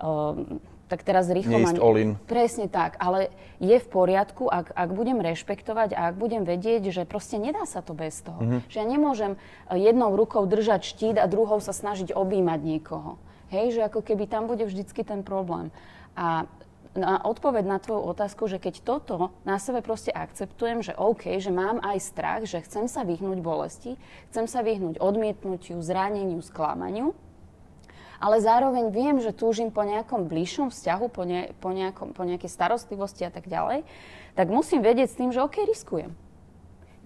um, tak teraz rýchlo... Neísť all in. Presne tak, ale je v poriadku, ak, ak budem rešpektovať a ak budem vedieť, že proste nedá sa to bez toho. Mm-hmm. Že ja nemôžem jednou rukou držať štít a druhou sa snažiť objímať niekoho. Hej, že ako keby tam bude vždycky ten problém. A na odpoveď na tvoju otázku, že keď toto na sebe proste akceptujem, že OK, že mám aj strach, že chcem sa vyhnúť bolesti, chcem sa vyhnúť odmietnutiu, zraneniu, sklamaniu, ale zároveň viem, že túžim po nejakom bližšom vzťahu, po, ne, po, nejakom, po nejakej starostlivosti a tak ďalej, tak musím vedieť s tým, že OK, riskujem.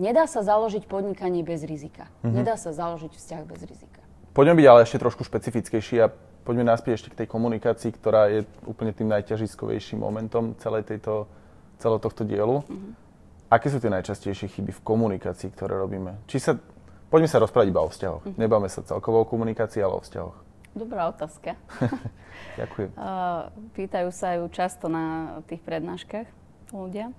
Nedá sa založiť podnikanie bez rizika. Mm-hmm. Nedá sa založiť vzťah bez rizika. Poďme byť ale ešte trošku špecifickejší a poďme naspäť ešte k tej komunikácii, ktorá je úplne tým najťažiskovejším momentom celej tejto, celého tohto dielu. Mm-hmm. Aké sú tie najčastejšie chyby v komunikácii, ktoré robíme? Či sa, poďme sa rozprávať iba o vzťahoch. Mm-hmm. Nebáme sa celkovo o komunikácii, ale o vzťahoch. Dobrá otázka. Ďakujem. Pýtajú sa ju často na tých prednáškach ľudia.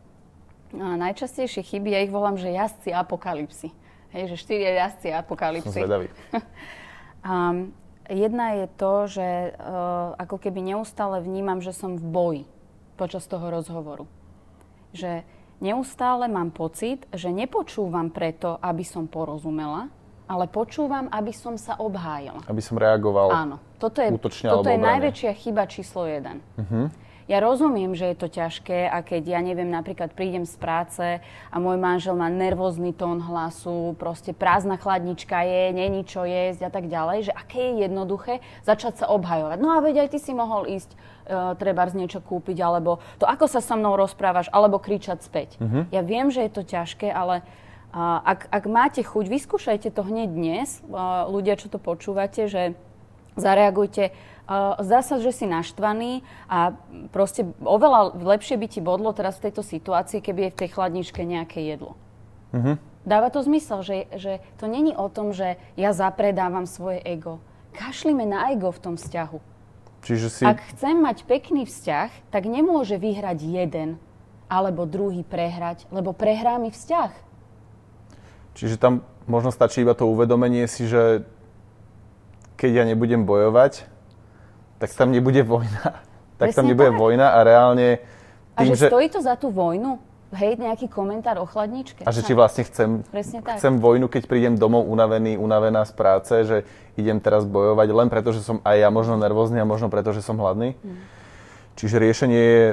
A najčastejšie chyby, ja ich volám, že jazdci apokalipsy. Hej, že štyria jazdci apokalipsy. Som zvedavý. um, Jedna je to, že uh, ako keby neustále vnímam, že som v boji počas toho rozhovoru. Že neustále mám pocit, že nepočúvam preto, aby som porozumela, ale počúvam, aby som sa obhájila. Aby som reagoval Áno. Toto je, útočne toto je najväčšia chyba číslo jeden. Uh-huh. Ja rozumiem, že je to ťažké a keď ja neviem, napríklad prídem z práce a môj manžel má nervózny tón hlasu, proste prázdna chladnička je, není čo jesť a tak ďalej, že aké je jednoduché začať sa obhajovať. No a veď aj ty si mohol ísť uh, treba z niečo kúpiť, alebo to ako sa so mnou rozprávaš, alebo kričať späť. Uh-huh. Ja viem, že je to ťažké, ale uh, ak, ak máte chuť, vyskúšajte to hneď dnes, uh, ľudia, čo to počúvate, že zareagujte zdá sa, že si naštvaný a proste oveľa lepšie by ti bodlo teraz v tejto situácii, keby je v tej chladničke nejaké jedlo. Mm-hmm. Dáva to zmysel, že, že to není o tom, že ja zapredávam svoje ego. Kašlime na ego v tom vzťahu. Čiže si... Ak chcem mať pekný vzťah, tak nemôže vyhrať jeden alebo druhý prehrať, lebo prehrá mi vzťah. Čiže tam možno stačí iba to uvedomenie si, že keď ja nebudem bojovať, tak tam nebude vojna. tak Presne tam nebude tak. vojna a reálne... Tým, a že, že stojí to za tú vojnu? Hej, nejaký komentár o chladničke. A že či vlastne chcem, chcem vojnu, keď prídem domov unavený, unavená z práce, že idem teraz bojovať len preto, že som aj ja možno nervózny a možno preto, že som hladný. Hmm. Čiže riešenie je...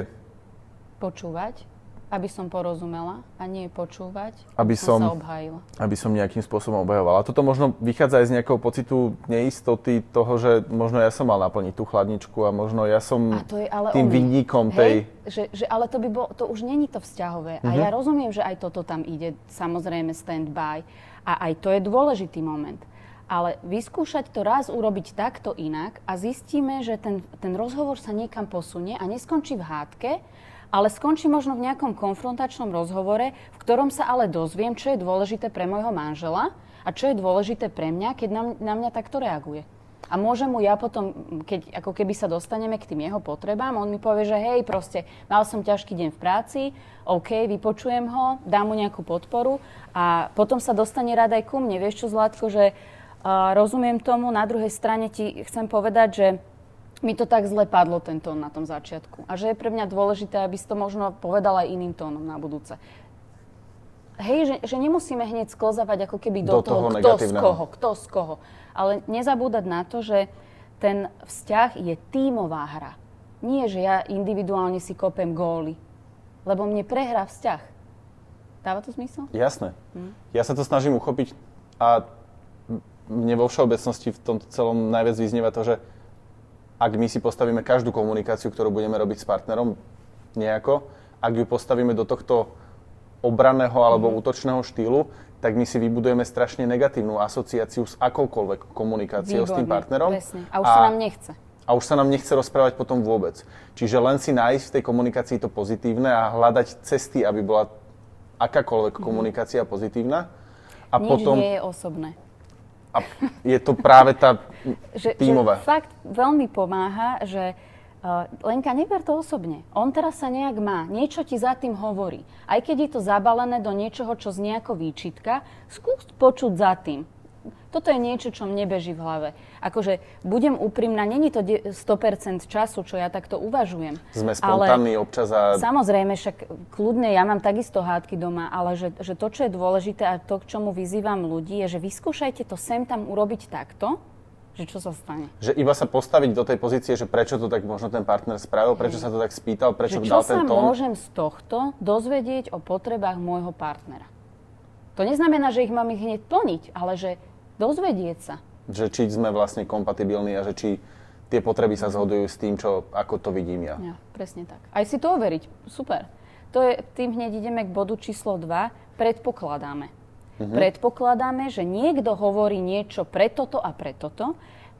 Počúvať aby som porozumela a nie počúvať, aby som, som sa obhájila. Aby som nejakým spôsobom obhajovala. A toto možno vychádza aj z nejakého pocitu neistoty toho, že možno ja som mal naplniť tú chladničku a možno ja som to je ale tým vinníkom tej... Že, že, ale to by bolo, to už není to vzťahové. Uh-huh. A ja mhm. rozumiem, že aj toto tam ide, samozrejme stand-by. A aj to je dôležitý moment. Ale vyskúšať to raz urobiť takto inak a zistíme, že ten, ten rozhovor sa niekam posunie a neskončí v hádke, ale skončí možno v nejakom konfrontačnom rozhovore, v ktorom sa ale dozviem, čo je dôležité pre môjho manžela a čo je dôležité pre mňa, keď na, na mňa takto reaguje. A môžem mu ja potom, keď ako keby sa dostaneme k tým jeho potrebám, on mi povie, že hej, proste, mal som ťažký deň v práci, OK, vypočujem ho, dám mu nejakú podporu a potom sa dostane rád aj ku mne. Vieš čo, Zlatko, že uh, rozumiem tomu, na druhej strane ti chcem povedať, že mi to tak zle padlo ten tón na tom začiatku. A že je pre mňa dôležité, aby si to možno povedal aj iným tónom na budúce. Hej, že, že nemusíme hneď sklzavať ako keby do, do toho, toho kto z koho, kto z koho. Ale nezabúdať na to, že ten vzťah je tímová hra. Nie, že ja individuálne si kopem góly. Lebo mne prehrá vzťah. Dáva to zmysel? Jasné. Hm? Ja sa to snažím uchopiť a mne vo všeobecnosti v tomto celom najviac vyznieva to, že ak my si postavíme každú komunikáciu, ktorú budeme robiť s partnerom nejako ak ju postavíme do tohto obranného alebo mm-hmm. útočného štýlu, tak my si vybudujeme strašne negatívnu asociáciu s akoukoľvek komunikáciou Výborné, s tým partnerom. Presne. A už a, sa nám nechce. A už sa nám nechce rozprávať potom vôbec. Čiže len si nájsť v tej komunikácii to pozitívne a hľadať cesty, aby bola akákoľvek mm-hmm. komunikácia pozitívna. A Nič potom, nie je osobné. A je to práve tá že, tímová. Že fakt veľmi pomáha, že Uh, Lenka, neber to osobne. On teraz sa nejak má, niečo ti za tým hovorí. Aj keď je to zabalené do niečoho, čo z nejako výčitka, skús počuť za tým. Toto je niečo, čo mne beží v hlave. Akože budem úprimná, není to 100% času, čo ja takto uvažujem. Sme spontánni občas a... Samozrejme, však kľudne, ja mám takisto hádky doma, ale že, že to, čo je dôležité a to, k čomu vyzývam ľudí, je, že vyskúšajte to sem tam urobiť takto, že čo sa stane? Že iba sa postaviť do tej pozície, že prečo to tak možno ten partner spravil, prečo sa to tak spýtal, prečo že dal ten tón. Čo sa môžem z tohto dozvedieť o potrebách môjho partnera? To neznamená, že ich mám ich hneď plniť, ale že dozvedieť sa. Že či sme vlastne kompatibilní a že či tie potreby sa zhodujú s tým, čo, ako to vidím ja. Ja, presne tak. Aj si to overiť. Super. To je, tým hneď ideme k bodu číslo 2. Predpokladáme. Uh-huh. Predpokladáme, že niekto hovorí niečo pre toto a pre toto.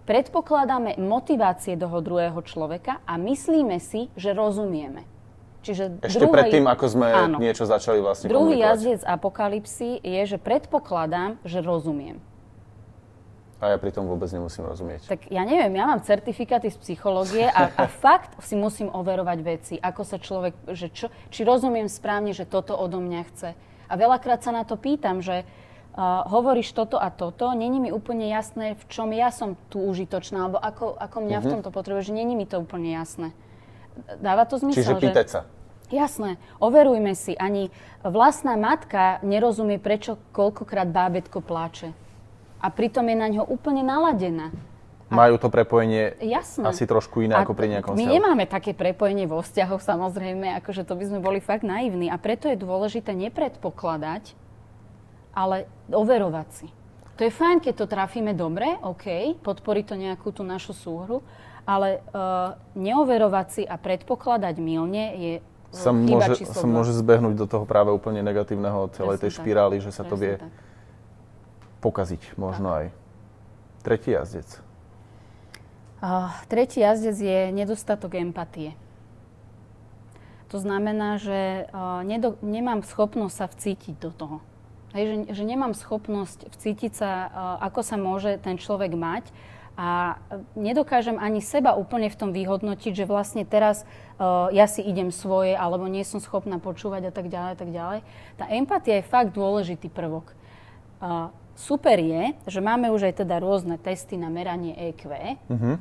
Predpokladáme motivácie toho druhého človeka a myslíme si, že rozumieme. Čiže Ešte druhý, predtým, ako sme áno, niečo začali vlastne Druhý jazdec apokalipsy je, že predpokladám, že rozumiem. A ja pri tom vôbec nemusím rozumieť. Tak ja neviem, ja mám certifikáty z psychológie a, a fakt si musím overovať veci, ako sa človek, že čo, či rozumiem správne, že toto odo mňa chce a veľakrát sa na to pýtam, že uh, hovoríš toto a toto, není mi úplne jasné, v čom ja som tu užitočná, alebo ako, ako mňa mm-hmm. v mhm. tomto potrebuješ, není mi to úplne jasné. Dáva to zmysel? Čiže pýtať že... sa. Jasné, overujme si. Ani vlastná matka nerozumie, prečo koľkokrát bábetko pláče. A pritom je na ňo úplne naladená majú to prepojenie Jasné. asi trošku iné a ako pri nejakom My vzťahu. nemáme také prepojenie vo vzťahoch samozrejme, akože to by sme boli fakt naivní. A preto je dôležité nepredpokladať, ale overovať si. To je fajn, keď to trafíme dobre, OK, podporí to nejakú tú našu súhru, ale uh, neoverovať si a predpokladať milne je sa môže, sa môže zbehnúť do toho práve úplne negatívneho celej Presne tej špirály, tak. že sa Presne to vie tak. Pokaziť možno aj. Tretí jazdec. Uh, tretí jazdec je nedostatok empatie. To znamená, že uh, nedo, nemám schopnosť sa vcítiť do toho. Hej, že, že nemám schopnosť vcítiť sa, uh, ako sa môže ten človek mať a nedokážem ani seba úplne v tom vyhodnotiť, že vlastne teraz uh, ja si idem svoje alebo nie som schopná počúvať a tak ďalej, tak ďalej. Tá empatia je fakt dôležitý prvok. Uh, super je, že máme už aj teda rôzne testy na meranie EQ. Uh-huh. Mhm.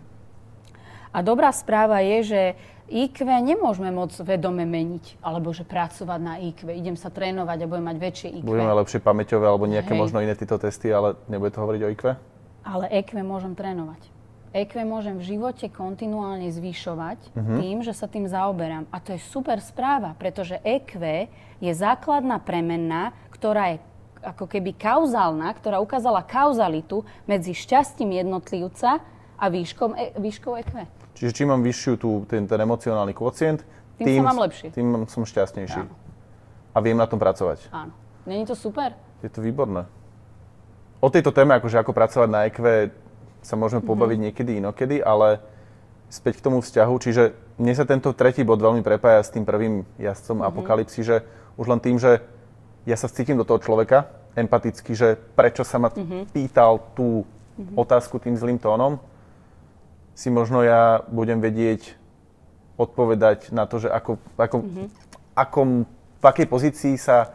A dobrá správa je, že IQ nemôžeme moc vedome meniť, alebo že pracovať na IQ. Idem sa trénovať a budem mať väčšie IQ. Budeme lepšie pamäťové alebo nejaké Hej. možno iné tieto testy, ale nebude to hovoriť o IQ? Ale EQ môžem trénovať. EQ môžem v živote kontinuálne zvyšovať uh-huh. tým, že sa tým zaoberám. A to je super správa, pretože EQ je základná premenná, ktorá je ako keby kauzálna, ktorá ukázala kauzalitu medzi šťastím jednotlivca a výškom, e, výškou EQ. Čiže čím mám vyššiu tú, ten, ten emocionálny kvocient, tým, tým som mám lepší. Tým som šťastnejší. Áno. A viem na tom pracovať. Áno. Není to super? Je to výborné. O tejto téme, akože ako pracovať na EQ, sa môžeme mm-hmm. pobaviť niekedy inokedy, ale späť k tomu vzťahu, čiže mne sa tento tretí bod veľmi prepája s tým prvým jazdcom mm-hmm. apokalipsy, že už len tým, že ja sa cítim do toho človeka empaticky, že prečo sa ma mm-hmm. pýtal tú mm-hmm. otázku tým zlým tónom, si možno ja budem vedieť odpovedať na to, že ako, ako, mm-hmm. akom, v akej pozícii sa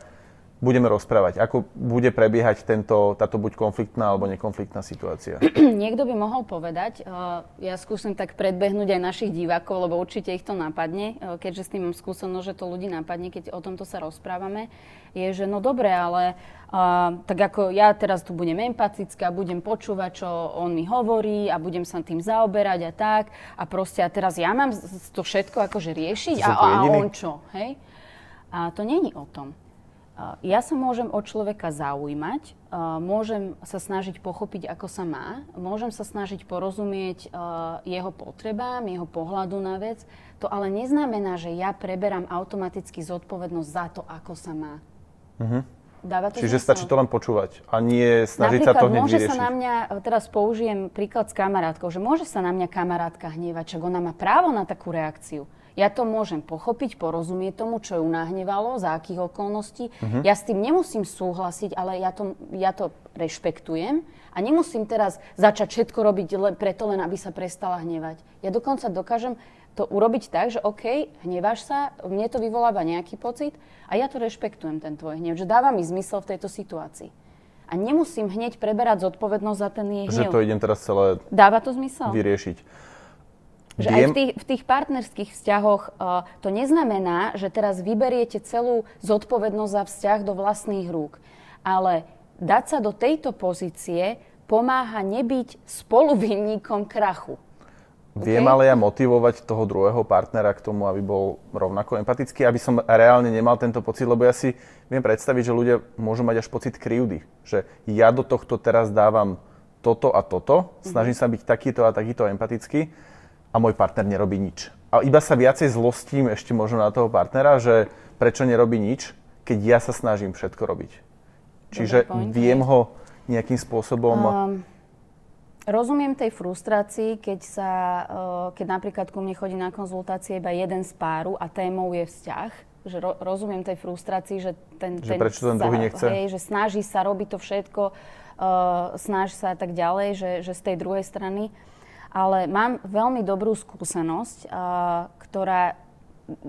budeme rozprávať? Ako bude prebiehať tento, táto buď konfliktná alebo nekonfliktná situácia? Niekto by mohol povedať, uh, ja skúsim tak predbehnúť aj našich divákov, lebo určite ich to napadne, uh, keďže s tým mám skúsenosť, že to ľudí napadne, keď o tomto sa rozprávame, je, že no dobre, ale uh, tak ako ja teraz tu budem empatická, budem počúvať, čo on mi hovorí a budem sa tým zaoberať a tak. A proste a teraz ja mám to všetko akože riešiť? A, a on čo, hej? A to není o tom ja sa môžem od človeka zaujímať, môžem sa snažiť pochopiť, ako sa má, môžem sa snažiť porozumieť jeho potrebám, jeho pohľadu na vec. To ale neznamená, že ja preberám automaticky zodpovednosť za to, ako sa má. Uh-huh. Dáva to Čiže zmysel? stačí to len počúvať a nie snažiť Napríklad, sa to hneď môže vyriešiť. sa na mňa, teraz použijem príklad s kamarátkou, že môže sa na mňa kamarátka hnevať, čak ona má právo na takú reakciu. Ja to môžem pochopiť, porozumieť tomu, čo ju nahnevalo, za akých okolností. Uh-huh. Ja s tým nemusím súhlasiť, ale ja to, ja to rešpektujem a nemusím teraz začať všetko robiť le, preto len, aby sa prestala hnevať. Ja dokonca dokážem to urobiť tak, že OK, hneváš sa, mne to vyvoláva nejaký pocit a ja to rešpektujem, ten tvoj hnev, že dáva mi zmysel v tejto situácii. A nemusím hneď preberať zodpovednosť za ten jej hnev. Že to idem teraz celé Dáva to zmysel? vyriešiť. Že Viem... aj v tých, v tých partnerských vzťahoch uh, to neznamená, že teraz vyberiete celú zodpovednosť za vzťah do vlastných rúk. Ale dať sa do tejto pozície pomáha nebyť spoluvinníkom krachu. Viem okay? ale ja motivovať toho druhého partnera k tomu, aby bol rovnako empatický, aby som reálne nemal tento pocit, lebo ja si viem predstaviť, že ľudia môžu mať až pocit krivdy. Že ja do tohto teraz dávam toto a toto, snažím mm-hmm. sa byť takýto a takýto empatický a môj partner nerobí nič. A iba sa viacej zlostím ešte možno na toho partnera, že prečo nerobí nič, keď ja sa snažím všetko robiť. Čiže viem ho nejakým spôsobom... Um, rozumiem tej frustrácii, keď, sa, uh, keď napríklad ku mne chodí na konzultácie iba jeden z páru a témou je vzťah. Že ro, rozumiem tej frustrácii, že ten, že ten, prečo ten druhý nechce? Hej, že snaží sa, robí to všetko, uh, snaží sa a tak ďalej, že, že z tej druhej strany ale mám veľmi dobrú skúsenosť, ktorá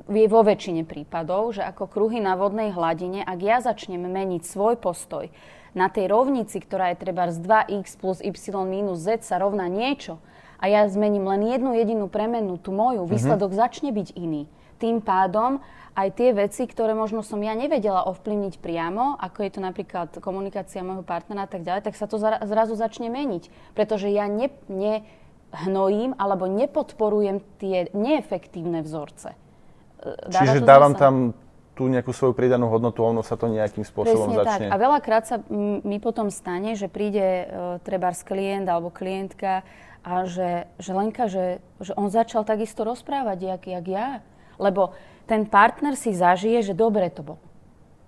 je vo väčšine prípadov, že ako kruhy na vodnej hladine, ak ja začnem meniť svoj postoj na tej rovnici, ktorá je treba z 2x plus y minus z sa rovná niečo, a ja zmením len jednu jedinú premenu, tú moju, mhm. výsledok mm-hmm. začne byť iný. Tým pádom aj tie veci, ktoré možno som ja nevedela ovplyvniť priamo, ako je to napríklad komunikácia môjho partnera a tak ďalej, tak sa to zrazu začne meniť. Pretože ja ne, ne, hnojím alebo nepodporujem tie neefektívne vzorce. E, dáva Čiže dávam zmysel? tam tú nejakú svoju pridanú hodnotu, ono sa to nejakým spôsobom Presne začne. Tak. A veľakrát sa mi potom stane, že príde uh, trebárs klient alebo klientka a že, že Lenka, že, že on začal takisto rozprávať, jak, jak ja. Lebo ten partner si zažije, že dobre to bolo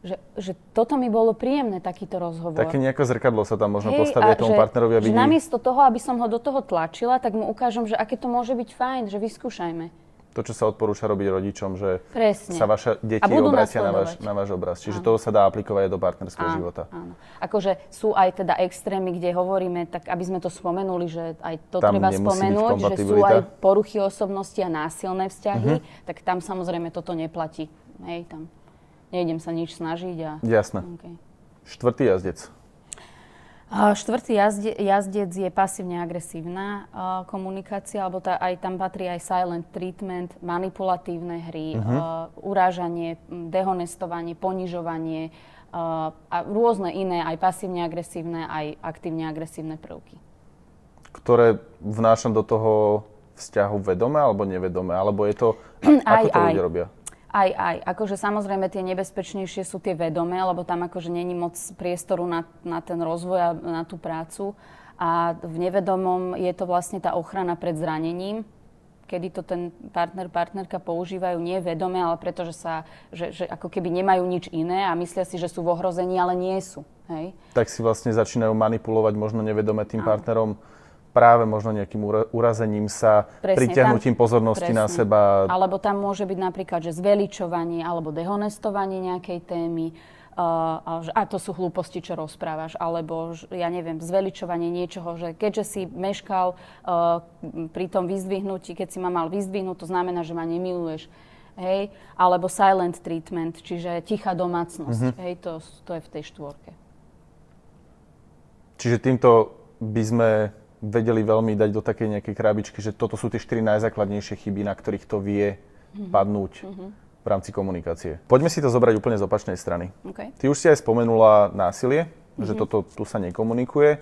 že, že toto mi bolo príjemné, takýto rozhovor. Také nejaké zrkadlo sa tam možno hey, postaví tomu že, partnerovi a vidí. Že namiesto toho, aby som ho do toho tlačila, tak mu ukážem, že aké to môže byť fajn, že vyskúšajme. To, čo sa odporúča robiť rodičom, že Presne. sa vaše deti obracia na váš, na váš obraz. Čiže áno. to sa dá aplikovať aj do partnerského áno, života. Áno. Akože sú aj teda extrémy, kde hovoríme, tak aby sme to spomenuli, že aj to tam treba spomenúť, že sú aj poruchy osobnosti a násilné vzťahy, uh-huh. tak tam samozrejme toto neplatí. Hej, tam nejdem sa nič snažiť. A... Jasné. Okay. Štvrtý jazdec. A štvrtý jazde, jazdec je pasívne agresívna uh, komunikácia, alebo tá, aj tam patrí aj silent treatment, manipulatívne hry, uh-huh. uh, urážanie, dehonestovanie, ponižovanie uh, a rôzne iné, aj pasívne agresívne, aj aktívne agresívne prvky. Ktoré vnášam do toho vzťahu vedome alebo nevedome? Alebo je to, aj, ako to aj. ľudia robia? Aj, aj. Akože samozrejme tie nebezpečnejšie sú tie vedomé, lebo tam akože není moc priestoru na, na ten rozvoj a na tú prácu. A v nevedomom je to vlastne tá ochrana pred zranením, kedy to ten partner, partnerka používajú nie vedome, ale preto, že, sa, že, že ako keby nemajú nič iné a myslia si, že sú v ohrození, ale nie sú. Hej? Tak si vlastne začínajú manipulovať možno nevedome tým Áno. partnerom práve možno nejakým urazením sa, presne, pritiahnutím tam, pozornosti presne. na seba. Alebo tam môže byť napríklad, že zveličovanie alebo dehonestovanie nejakej témy. Uh, a, to sú hlúposti, čo rozprávaš, alebo ja neviem, zveličovanie niečoho, že keďže si meškal uh, pri tom vyzdvihnutí, keď si ma mal vyzdvihnúť, to znamená, že ma nemiluješ. Hej? Alebo silent treatment, čiže tichá domácnosť. Mm-hmm. Hej, to, to je v tej štvorke. Čiže týmto by sme vedeli veľmi dať do takej nejakej krabičky, že toto sú tie štyri najzákladnejšie chyby, na ktorých to vie mm-hmm. padnúť mm-hmm. v rámci komunikácie. Poďme si to zobrať úplne z opačnej strany. Okay. Ty už si aj spomenula násilie, mm-hmm. že toto tu sa nekomunikuje.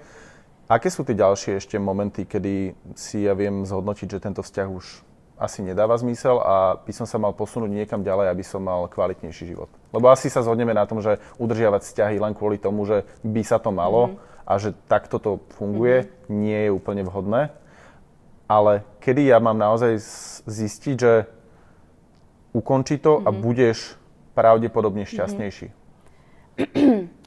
Aké sú tie ďalšie ešte momenty, kedy si ja viem zhodnotiť, že tento vzťah už asi nedáva zmysel a by som sa mal posunúť niekam ďalej, aby som mal kvalitnejší život. Lebo asi sa zhodneme na tom, že udržiavať vzťahy len kvôli tomu, že by sa to malo mm-hmm. A že takto to funguje, mm-hmm. nie je úplne vhodné. Ale kedy ja mám naozaj zistiť, že ukončí to mm-hmm. a mhm. budeš pravdepodobne mhm. šťastnejší?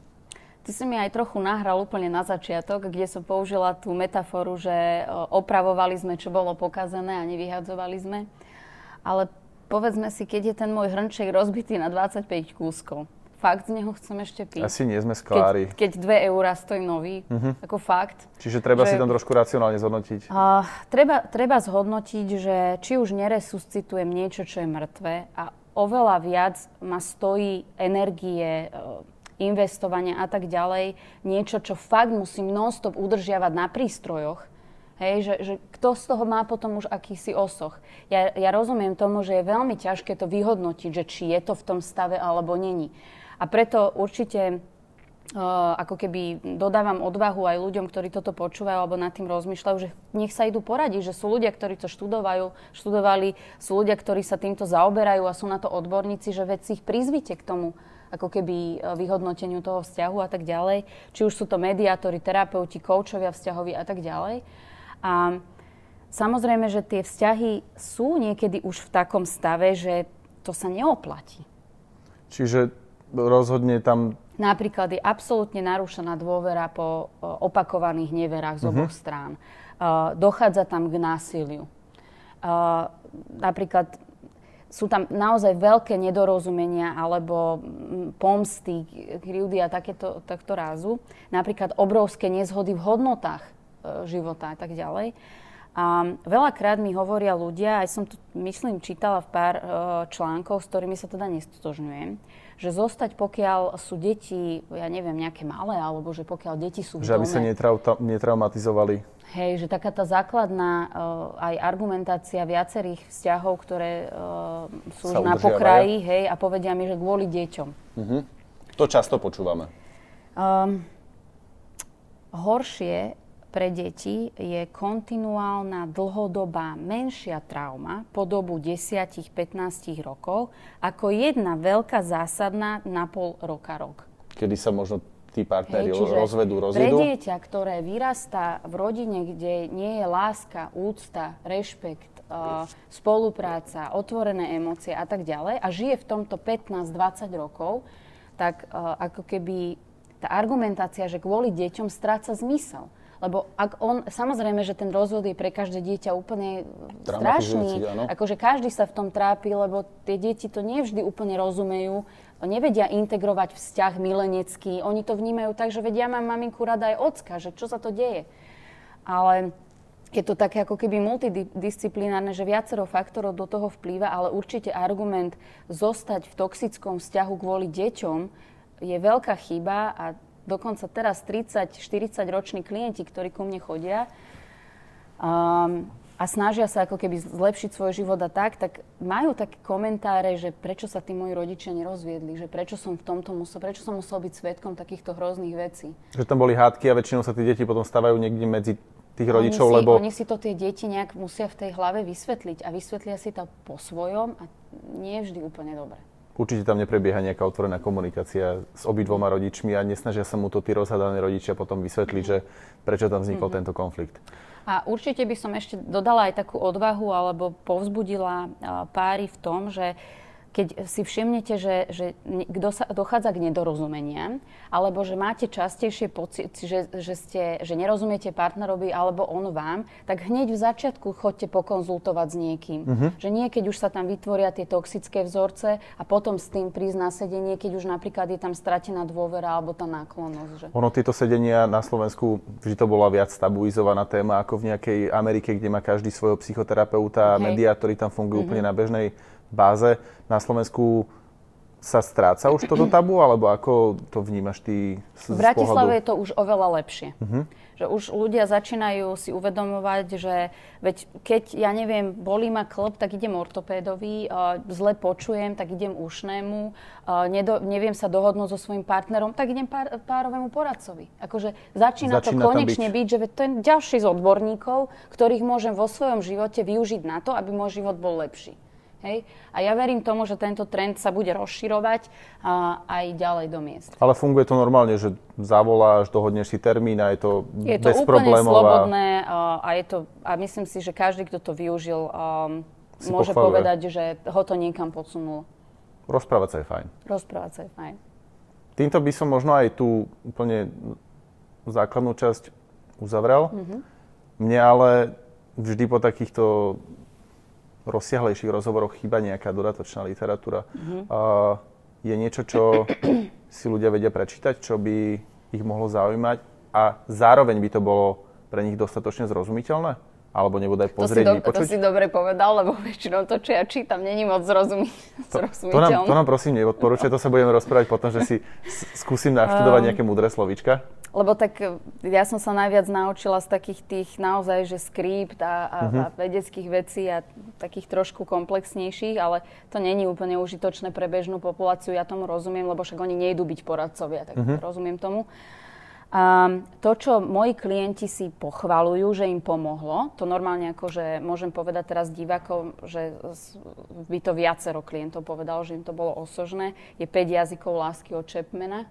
Ty si mi aj trochu nahral úplne na začiatok, kde som použila tú metaforu, že opravovali sme, čo bolo pokazené a nevyhadzovali sme. Ale povedzme si, keď je ten môj hrnček rozbitý na 25 kúskov, fakt z neho chcem ešte piť. Asi nie sme sklári. Keď, keď 2 eurá stojí nový, uh-huh. ako fakt. Čiže treba že, si tam trošku racionálne zhodnotiť. Uh, treba, treba zhodnotiť, že či už neresuscitujem niečo, čo je mŕtve a oveľa viac ma stojí energie, uh, investovania a tak ďalej, niečo, čo fakt musím non-stop udržiavať na prístrojoch, hej, že, že kto z toho má potom už akýsi osoch. Ja, ja rozumiem tomu, že je veľmi ťažké to vyhodnotiť, že či je to v tom stave alebo není. A preto určite Uh, ako keby dodávam odvahu aj ľuďom, ktorí toto počúvajú alebo nad tým rozmýšľajú, že nech sa idú poradiť, že sú ľudia, ktorí to študovajú, študovali, sú ľudia, ktorí sa týmto zaoberajú a sú na to odborníci, že veď si ich prizvite k tomu, ako keby e, vyhodnoteniu toho vzťahu a tak ďalej. Či už sú to mediátori, terapeuti, koučovia vzťahoví a tak ďalej. A samozrejme, že tie vzťahy sú niekedy už v takom stave, že to sa neoplatí. Čiže rozhodne tam... Napríklad je absolútne narušená dôvera po e, opakovaných neverách z uh-huh. oboch strán. Uh, dochádza tam k násiliu. Uh, napríklad sú tam naozaj veľké nedorozumenia alebo pomsty, krivdy a takéto, takto rázu. Napríklad obrovské nezhody v hodnotách e, života a tak ďalej. A veľakrát mi hovoria ľudia, aj som to, myslím, čítala v pár e, článkov, s ktorými sa teda nestotožňujem, že zostať, pokiaľ sú deti, ja neviem, nejaké malé, alebo že pokiaľ deti sú v Že dome, aby sa netrau- netraumatizovali. Hej, že taká tá základná uh, aj argumentácia viacerých vzťahov, ktoré uh, sú už na pokraji, hej, a povedia mi, že kvôli deťom. Uh-huh. To často počúvame. Um, horšie pre deti je kontinuálna dlhodobá menšia trauma po dobu 10-15 rokov ako jedna veľká zásadná na pol roka rok. Kedy sa možno tí partneri Hej, rozvedú, rozvedú? Pre dieťa, ktoré vyrastá v rodine, kde nie je láska, úcta, rešpekt, uh, spolupráca, otvorené emócie a tak ďalej a žije v tomto 15-20 rokov, tak uh, ako keby tá argumentácia, že kvôli deťom stráca zmysel. Lebo ak on, samozrejme, že ten rozvod je pre každé dieťa úplne strašný. Akože každý sa v tom trápi, lebo tie deti to nevždy úplne rozumejú nevedia integrovať vzťah milenecký. Oni to vnímajú tak, že vedia, mám maminku rada aj ocka, že čo sa to deje. Ale je to také ako keby multidisciplinárne, že viacero faktorov do toho vplýva, ale určite argument zostať v toxickom vzťahu kvôli deťom je veľká chyba a dokonca teraz 30-40 roční klienti, ktorí ku mne chodia, um, a snažia sa ako keby zlepšiť svoj život a tak, tak majú také komentáre, že prečo sa tí moji rodičia nerozviedli, že prečo som v tomto musel, prečo som musel byť svetkom takýchto hrozných vecí. Že tam boli hádky a väčšinou sa tí deti potom stávajú niekde medzi tých rodičov, oni si, lebo... Oni si to tie deti nejak musia v tej hlave vysvetliť a vysvetlia si to po svojom a nie vždy úplne dobre. Určite tam neprebieha nejaká otvorená komunikácia s obidvoma rodičmi a nesnažia sa mu to tí rozhadané rodičia potom vysvetliť, že prečo tam vznikol mm-hmm. tento konflikt. A určite by som ešte dodala aj takú odvahu alebo povzbudila páry v tom, že keď si všimnete, že, že sa, dochádza k nedorozumeniam, alebo že máte častejšie pocit, že, že, ste, že nerozumiete partnerovi alebo on vám, tak hneď v začiatku chodte pokonzultovať s niekým. Uh-huh. Že nie, keď už sa tam vytvoria tie toxické vzorce a potom s tým prísť na sedenie, keď už napríklad je tam stratená dôvera alebo tá náklonnosť. Že... Ono tieto sedenia na Slovensku vždy to bola viac stabilizovaná téma ako v nejakej Amerike, kde má každý svojho psychoterapeuta a mediátori tam fungujú uh-huh. úplne na bežnej báze. Na Slovensku sa stráca už toto tabu, alebo ako to vnímaš ty z V Bratislave je to už oveľa lepšie. Uh-huh. Že už ľudia začínajú si uvedomovať, že veď keď, ja neviem, bolí ma klb, tak idem ortopédovi, uh, zle počujem, tak idem ušnému, uh, nedo, neviem sa dohodnúť so svojím partnerom, tak idem pár, párovému poradcovi. Akože začína, začína to konečne byť. byť, že to je ďalší z odborníkov, ktorých môžem vo svojom živote využiť na to, aby môj život bol lepší. Hej? A ja verím tomu, že tento trend sa bude rozširovať a, aj ďalej do miest. Ale funguje to normálne, že zavoláš, dohodneš si termín a je to Je to úplne slobodné a, a, je to, a myslím si, že každý, kto to využil, um, môže pochvaluje. povedať, že ho to niekam podsunulo. Rozprávať sa je fajn. Rozprávať sa je fajn. Týmto by som možno aj tú úplne základnú časť uzavrel. Mm-hmm. Mne ale vždy po takýchto rozsiahlejších rozhovoroch chýba nejaká dodatočná literatúra. Mm-hmm. Uh, je niečo, čo si ľudia vedia prečítať, čo by ich mohlo zaujímať a zároveň by to bolo pre nich dostatočne zrozumiteľné? Alebo nebodaj pozrieť, to si, do, to si dobre povedal, lebo väčšinou to, čo ja čítam, není moc zrozumi- to, zrozumiteľné. To nám, to nám prosím neodporúčaj, to sa budeme rozprávať potom, že si skúsim naštudovať um, nejaké múdre slovíčka. Lebo tak e, ja som sa najviac naučila z takých tých naozaj, že skript a, a, uh-huh. a vedeckých vecí a takých trošku komplexnejších, ale to není úplne užitočné pre bežnú populáciu. Ja tomu rozumiem, lebo však oni nejdú byť poradcovia, tak uh-huh. rozumiem tomu. A to, čo moji klienti si pochvalujú, že im pomohlo, to normálne ako, že môžem povedať teraz divákom, že by to viacero klientov povedalo, že im to bolo osožné, je 5 jazykov lásky od Chapmana.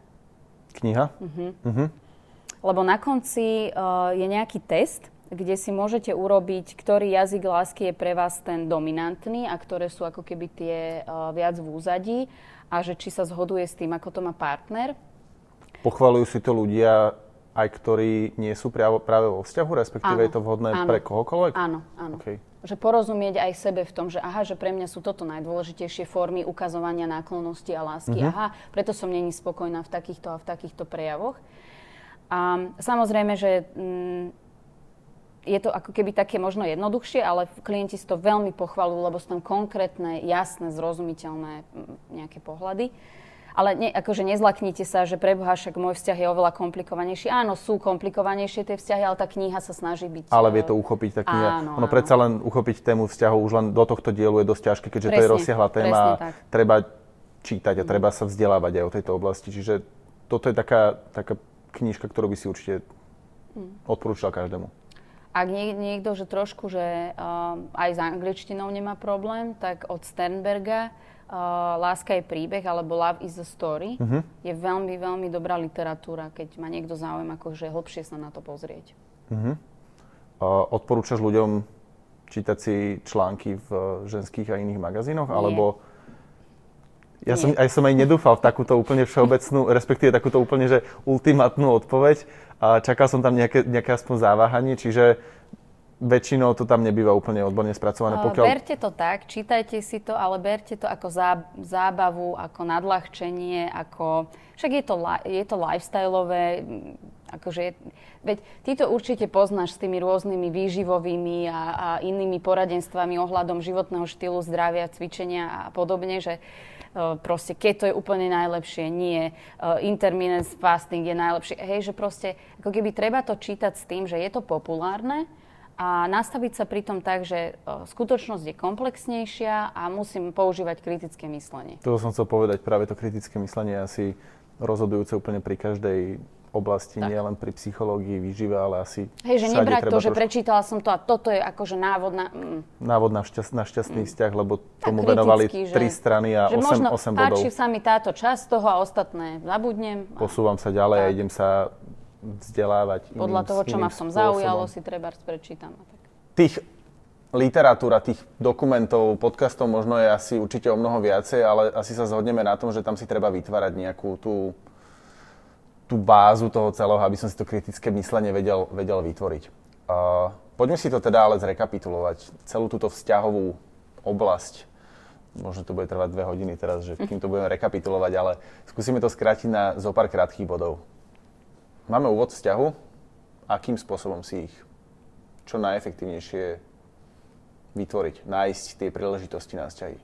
Kniha? Uh-huh. Uh-huh. Lebo na konci uh, je nejaký test, kde si môžete urobiť, ktorý jazyk lásky je pre vás ten dominantný a ktoré sú ako keby tie uh, viac v úzadí a že či sa zhoduje s tým, ako to má partner. Pochvalujú si to ľudia aj ktorí nie sú práve, práve vo vzťahu, respektíve áno, je to vhodné áno, pre kohokoľvek? Áno, áno. Okay. Že porozumieť aj sebe v tom, že aha, že pre mňa sú toto najdôležitejšie formy ukazovania náklonnosti a lásky. Uh-huh. Aha, preto som není spokojná v takýchto a v takýchto prejavoch. A samozrejme, že mm, je to ako keby také možno jednoduchšie, ale klienti si to veľmi pochvalujú, lebo sú tam konkrétne, jasné, zrozumiteľné mm, nejaké pohľady. Ale ne, akože nezlaknite sa, že preboha, však môj vzťah je oveľa komplikovanejší. Áno, sú komplikovanejšie tie vzťahy, ale tá kniha sa snaží byť... Ale vie to uchopiť tá kniha. Áno, ono áno. predsa len uchopiť tému vzťahov už len do tohto dielu je dosť ťažké, keďže presne, to je rozsiahla téma a treba čítať a treba sa vzdelávať aj o tejto oblasti. Čiže toto je taká, taká knižka, ktorú by si určite hmm. odporúčal každému. Ak nie, niekto, že trošku, že uh, aj s angličtinou nemá problém, tak od Sternberga uh, Láska je príbeh alebo Love is a story uh-huh. je veľmi, veľmi dobrá literatúra, keď má niekto záujem akože hlbšie sa na to pozrieť. Uh-huh. Uh, odporúčaš ľuďom čítať si články v ženských a iných magazínoch? Nie. Alebo ja som, aj som aj nedúfal v takúto úplne všeobecnú, respektíve takúto úplne, že ultimátnu odpoveď. A čakal som tam nejaké, nejaké aspoň záváhanie, čiže väčšinou to tam nebýva úplne odborne spracované. Pokiaľ... Berte to tak, čítajte si to, ale berte to ako zábavu, ako nadľahčenie, ako... Však je to, je to lifestyleové, akože je... Veď ty to určite poznáš s tými rôznymi výživovými a, a inými poradenstvami ohľadom životného štýlu, zdravia, cvičenia a podobne, že proste keto je úplne najlepšie, nie, intermittent fasting je najlepšie. Hej, že proste ako keby treba to čítať s tým, že je to populárne a nastaviť sa pritom tak, že skutočnosť je komplexnejšia a musím používať kritické myslenie. To som chcel povedať, práve to kritické myslenie je asi rozhodujúce úplne pri každej oblasti, tak. nie len pri psychológii, výžive, ale asi Hej, že nebrať to, že prečítala som to a toto je akože návod na... Mm. Návod na, šťast, na šťastný mm. vzťah, lebo tak tomu venovali tri strany a že 8, možno 8 bodov. páči sa mi táto časť toho a ostatné zabudnem. A... Posúvam sa ďalej tak. a idem sa vzdelávať Podľa iným, toho, čo ma v tom zaujalo, si treba prečítam. Tak. Tých literatúra, tých dokumentov, podcastov možno je asi určite o mnoho viacej, ale asi sa zhodneme na tom, že tam si treba vytvárať nejakú tú tú bázu toho celého, aby som si to kritické myslenie vedel, vedel vytvoriť. Uh, poďme si to teda ale zrekapitulovať. Celú túto vzťahovú oblasť. Možno to bude trvať dve hodiny teraz, že kým to budeme rekapitulovať, ale skúsime to skrátiť na zo pár krátkých bodov. Máme úvod vzťahu. Akým spôsobom si ich čo najefektívnejšie vytvoriť, nájsť tie príležitosti na vzťahy?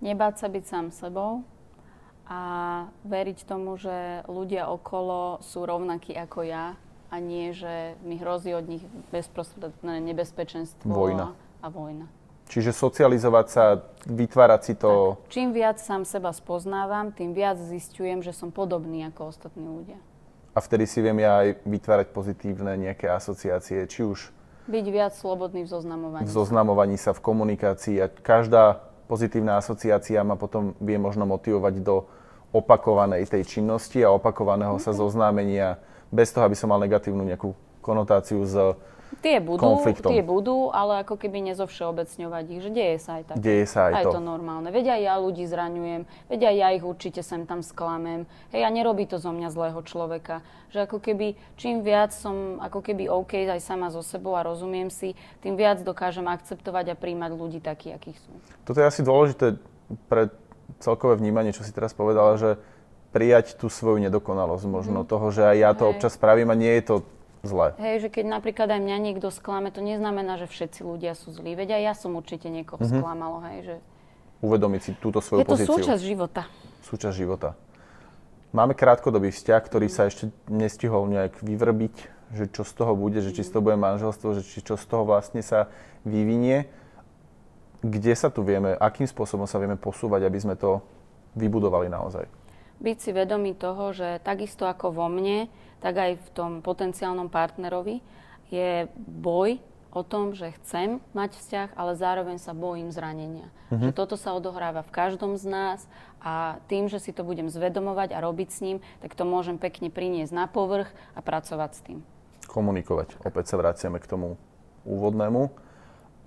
Nebáť sa byť sám sebou, a veriť tomu, že ľudia okolo sú rovnakí ako ja a nie, že mi hrozí od nich bezprostredné nebezpečenstvo vojna. A, a vojna. Čiže socializovať sa, vytvárať si to... Tak, čím viac sám seba spoznávam, tým viac zistujem, že som podobný ako ostatní ľudia. A vtedy si viem ja aj vytvárať pozitívne nejaké asociácie, či už... Byť viac slobodný v zoznamovaní. V zoznamovaní sa, v komunikácii. A každá pozitívna asociácia ma potom vie možno motivovať do opakovanej tej činnosti a opakovaného sa mhm. zoznámenia bez toho, aby som mal negatívnu nejakú konotáciu s Tie budú, konfliktom. tie budú, ale ako keby nezovšeobecňovať ich, že deje sa aj tak. Deje sa aj, aj to. to normálne. Aj ja ľudí zraňujem, aj ja ich určite sem tam sklamem. Hej, a nerobí to zo mňa zlého človeka. Že ako keby, čím viac som ako keby OK aj sama so sebou a rozumiem si, tým viac dokážem akceptovať a príjmať ľudí takí, akých sú. Toto je asi dôležité pre celkové vnímanie, čo si teraz povedala, že prijať tú svoju nedokonalosť možno mm. toho, že aj ja to Hej. občas spravím a nie je to zlé. Hej, že keď napríklad aj mňa niekto sklame, to neznamená, že všetci ľudia sú zlí. Veď aj ja som určite niekoho mm-hmm. sklamalo, hej, že... Uvedomiť si túto svoju pozíciu. Je to súčasť života. Súčasť života. Máme krátkodobý vzťah, ktorý mm. sa ešte nestihol nejak vyvrbiť, že čo z toho bude, že či z toho bude manželstvo, že či čo z toho vlastne sa vyvinie kde sa tu vieme, akým spôsobom sa vieme posúvať, aby sme to vybudovali naozaj? Byť si vedomý toho, že takisto ako vo mne, tak aj v tom potenciálnom partnerovi je boj o tom, že chcem mať vzťah, ale zároveň sa bojím zranenia. Mm-hmm. Že toto sa odohráva v každom z nás a tým, že si to budem zvedomovať a robiť s ním, tak to môžem pekne priniesť na povrch a pracovať s tým. Komunikovať. Opäť sa vraciame k tomu úvodnému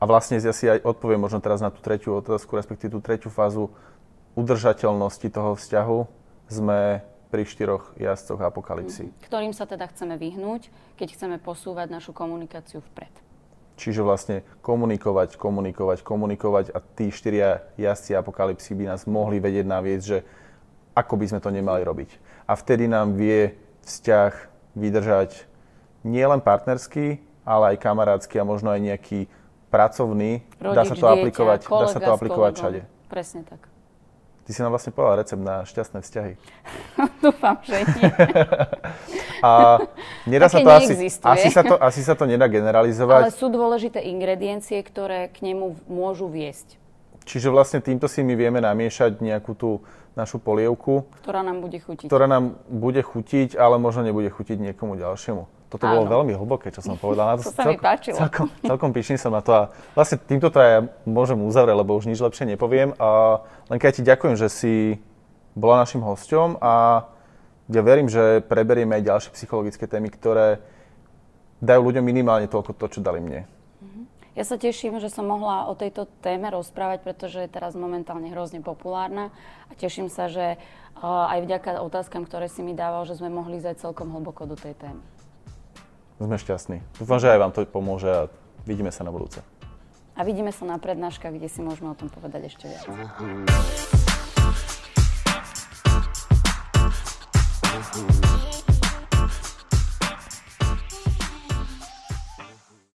a vlastne ja si aj odpoviem možno teraz na tú tretiu otázku, respektíve tú tretiu fázu udržateľnosti toho vzťahu. Sme pri štyroch jazdcoch apokalipsy. Mhm. Ktorým sa teda chceme vyhnúť, keď chceme posúvať našu komunikáciu vpred. Čiže vlastne komunikovať, komunikovať, komunikovať a tí štyria jazdci apokalipsy by nás mohli vedieť naviesť, že ako by sme to nemali robiť. A vtedy nám vie vzťah vydržať nielen partnerský, ale aj kamarádsky a možno aj nejaký pracovný, Rodič, dá sa to dieťa, aplikovať, dá sa to aplikovať všade. Presne tak. Ty si nám vlastne povedal recept na šťastné vzťahy. Dúfam, že nie. A nedá sa to asi, asi, sa to, asi sa to nedá generalizovať. Ale sú dôležité ingrediencie, ktoré k nemu môžu viesť. Čiže vlastne týmto si my vieme namiešať nejakú tú našu polievku. Ktorá nám bude chutiť. Ktorá nám bude chutiť, ale možno nebude chutiť niekomu ďalšiemu. Toto Áno. bolo veľmi hlboké, čo som povedal. Na to, to sa celko, mi páčilo. Celkom, celkom pyšný som na to a vlastne týmto to aj môžem uzavrieť, lebo už nič lepšie nepoviem. A len keď ti ďakujem, že si bola našim hosťom a ja verím, že preberieme aj ďalšie psychologické témy, ktoré dajú ľuďom minimálne toľko to, čo dali mne. Mhm. Ja sa teším, že som mohla o tejto téme rozprávať, pretože je teraz momentálne hrozne populárna a teším sa, že aj vďaka otázkam, ktoré si mi dával, že sme mohli zať celkom hlboko do tej témy sme šťastní. Dúfam, že aj vám to pomôže a vidíme sa na budúce. A vidíme sa na prednáškach, kde si môžeme o tom povedať ešte viac. Mm-hmm. mm-hmm.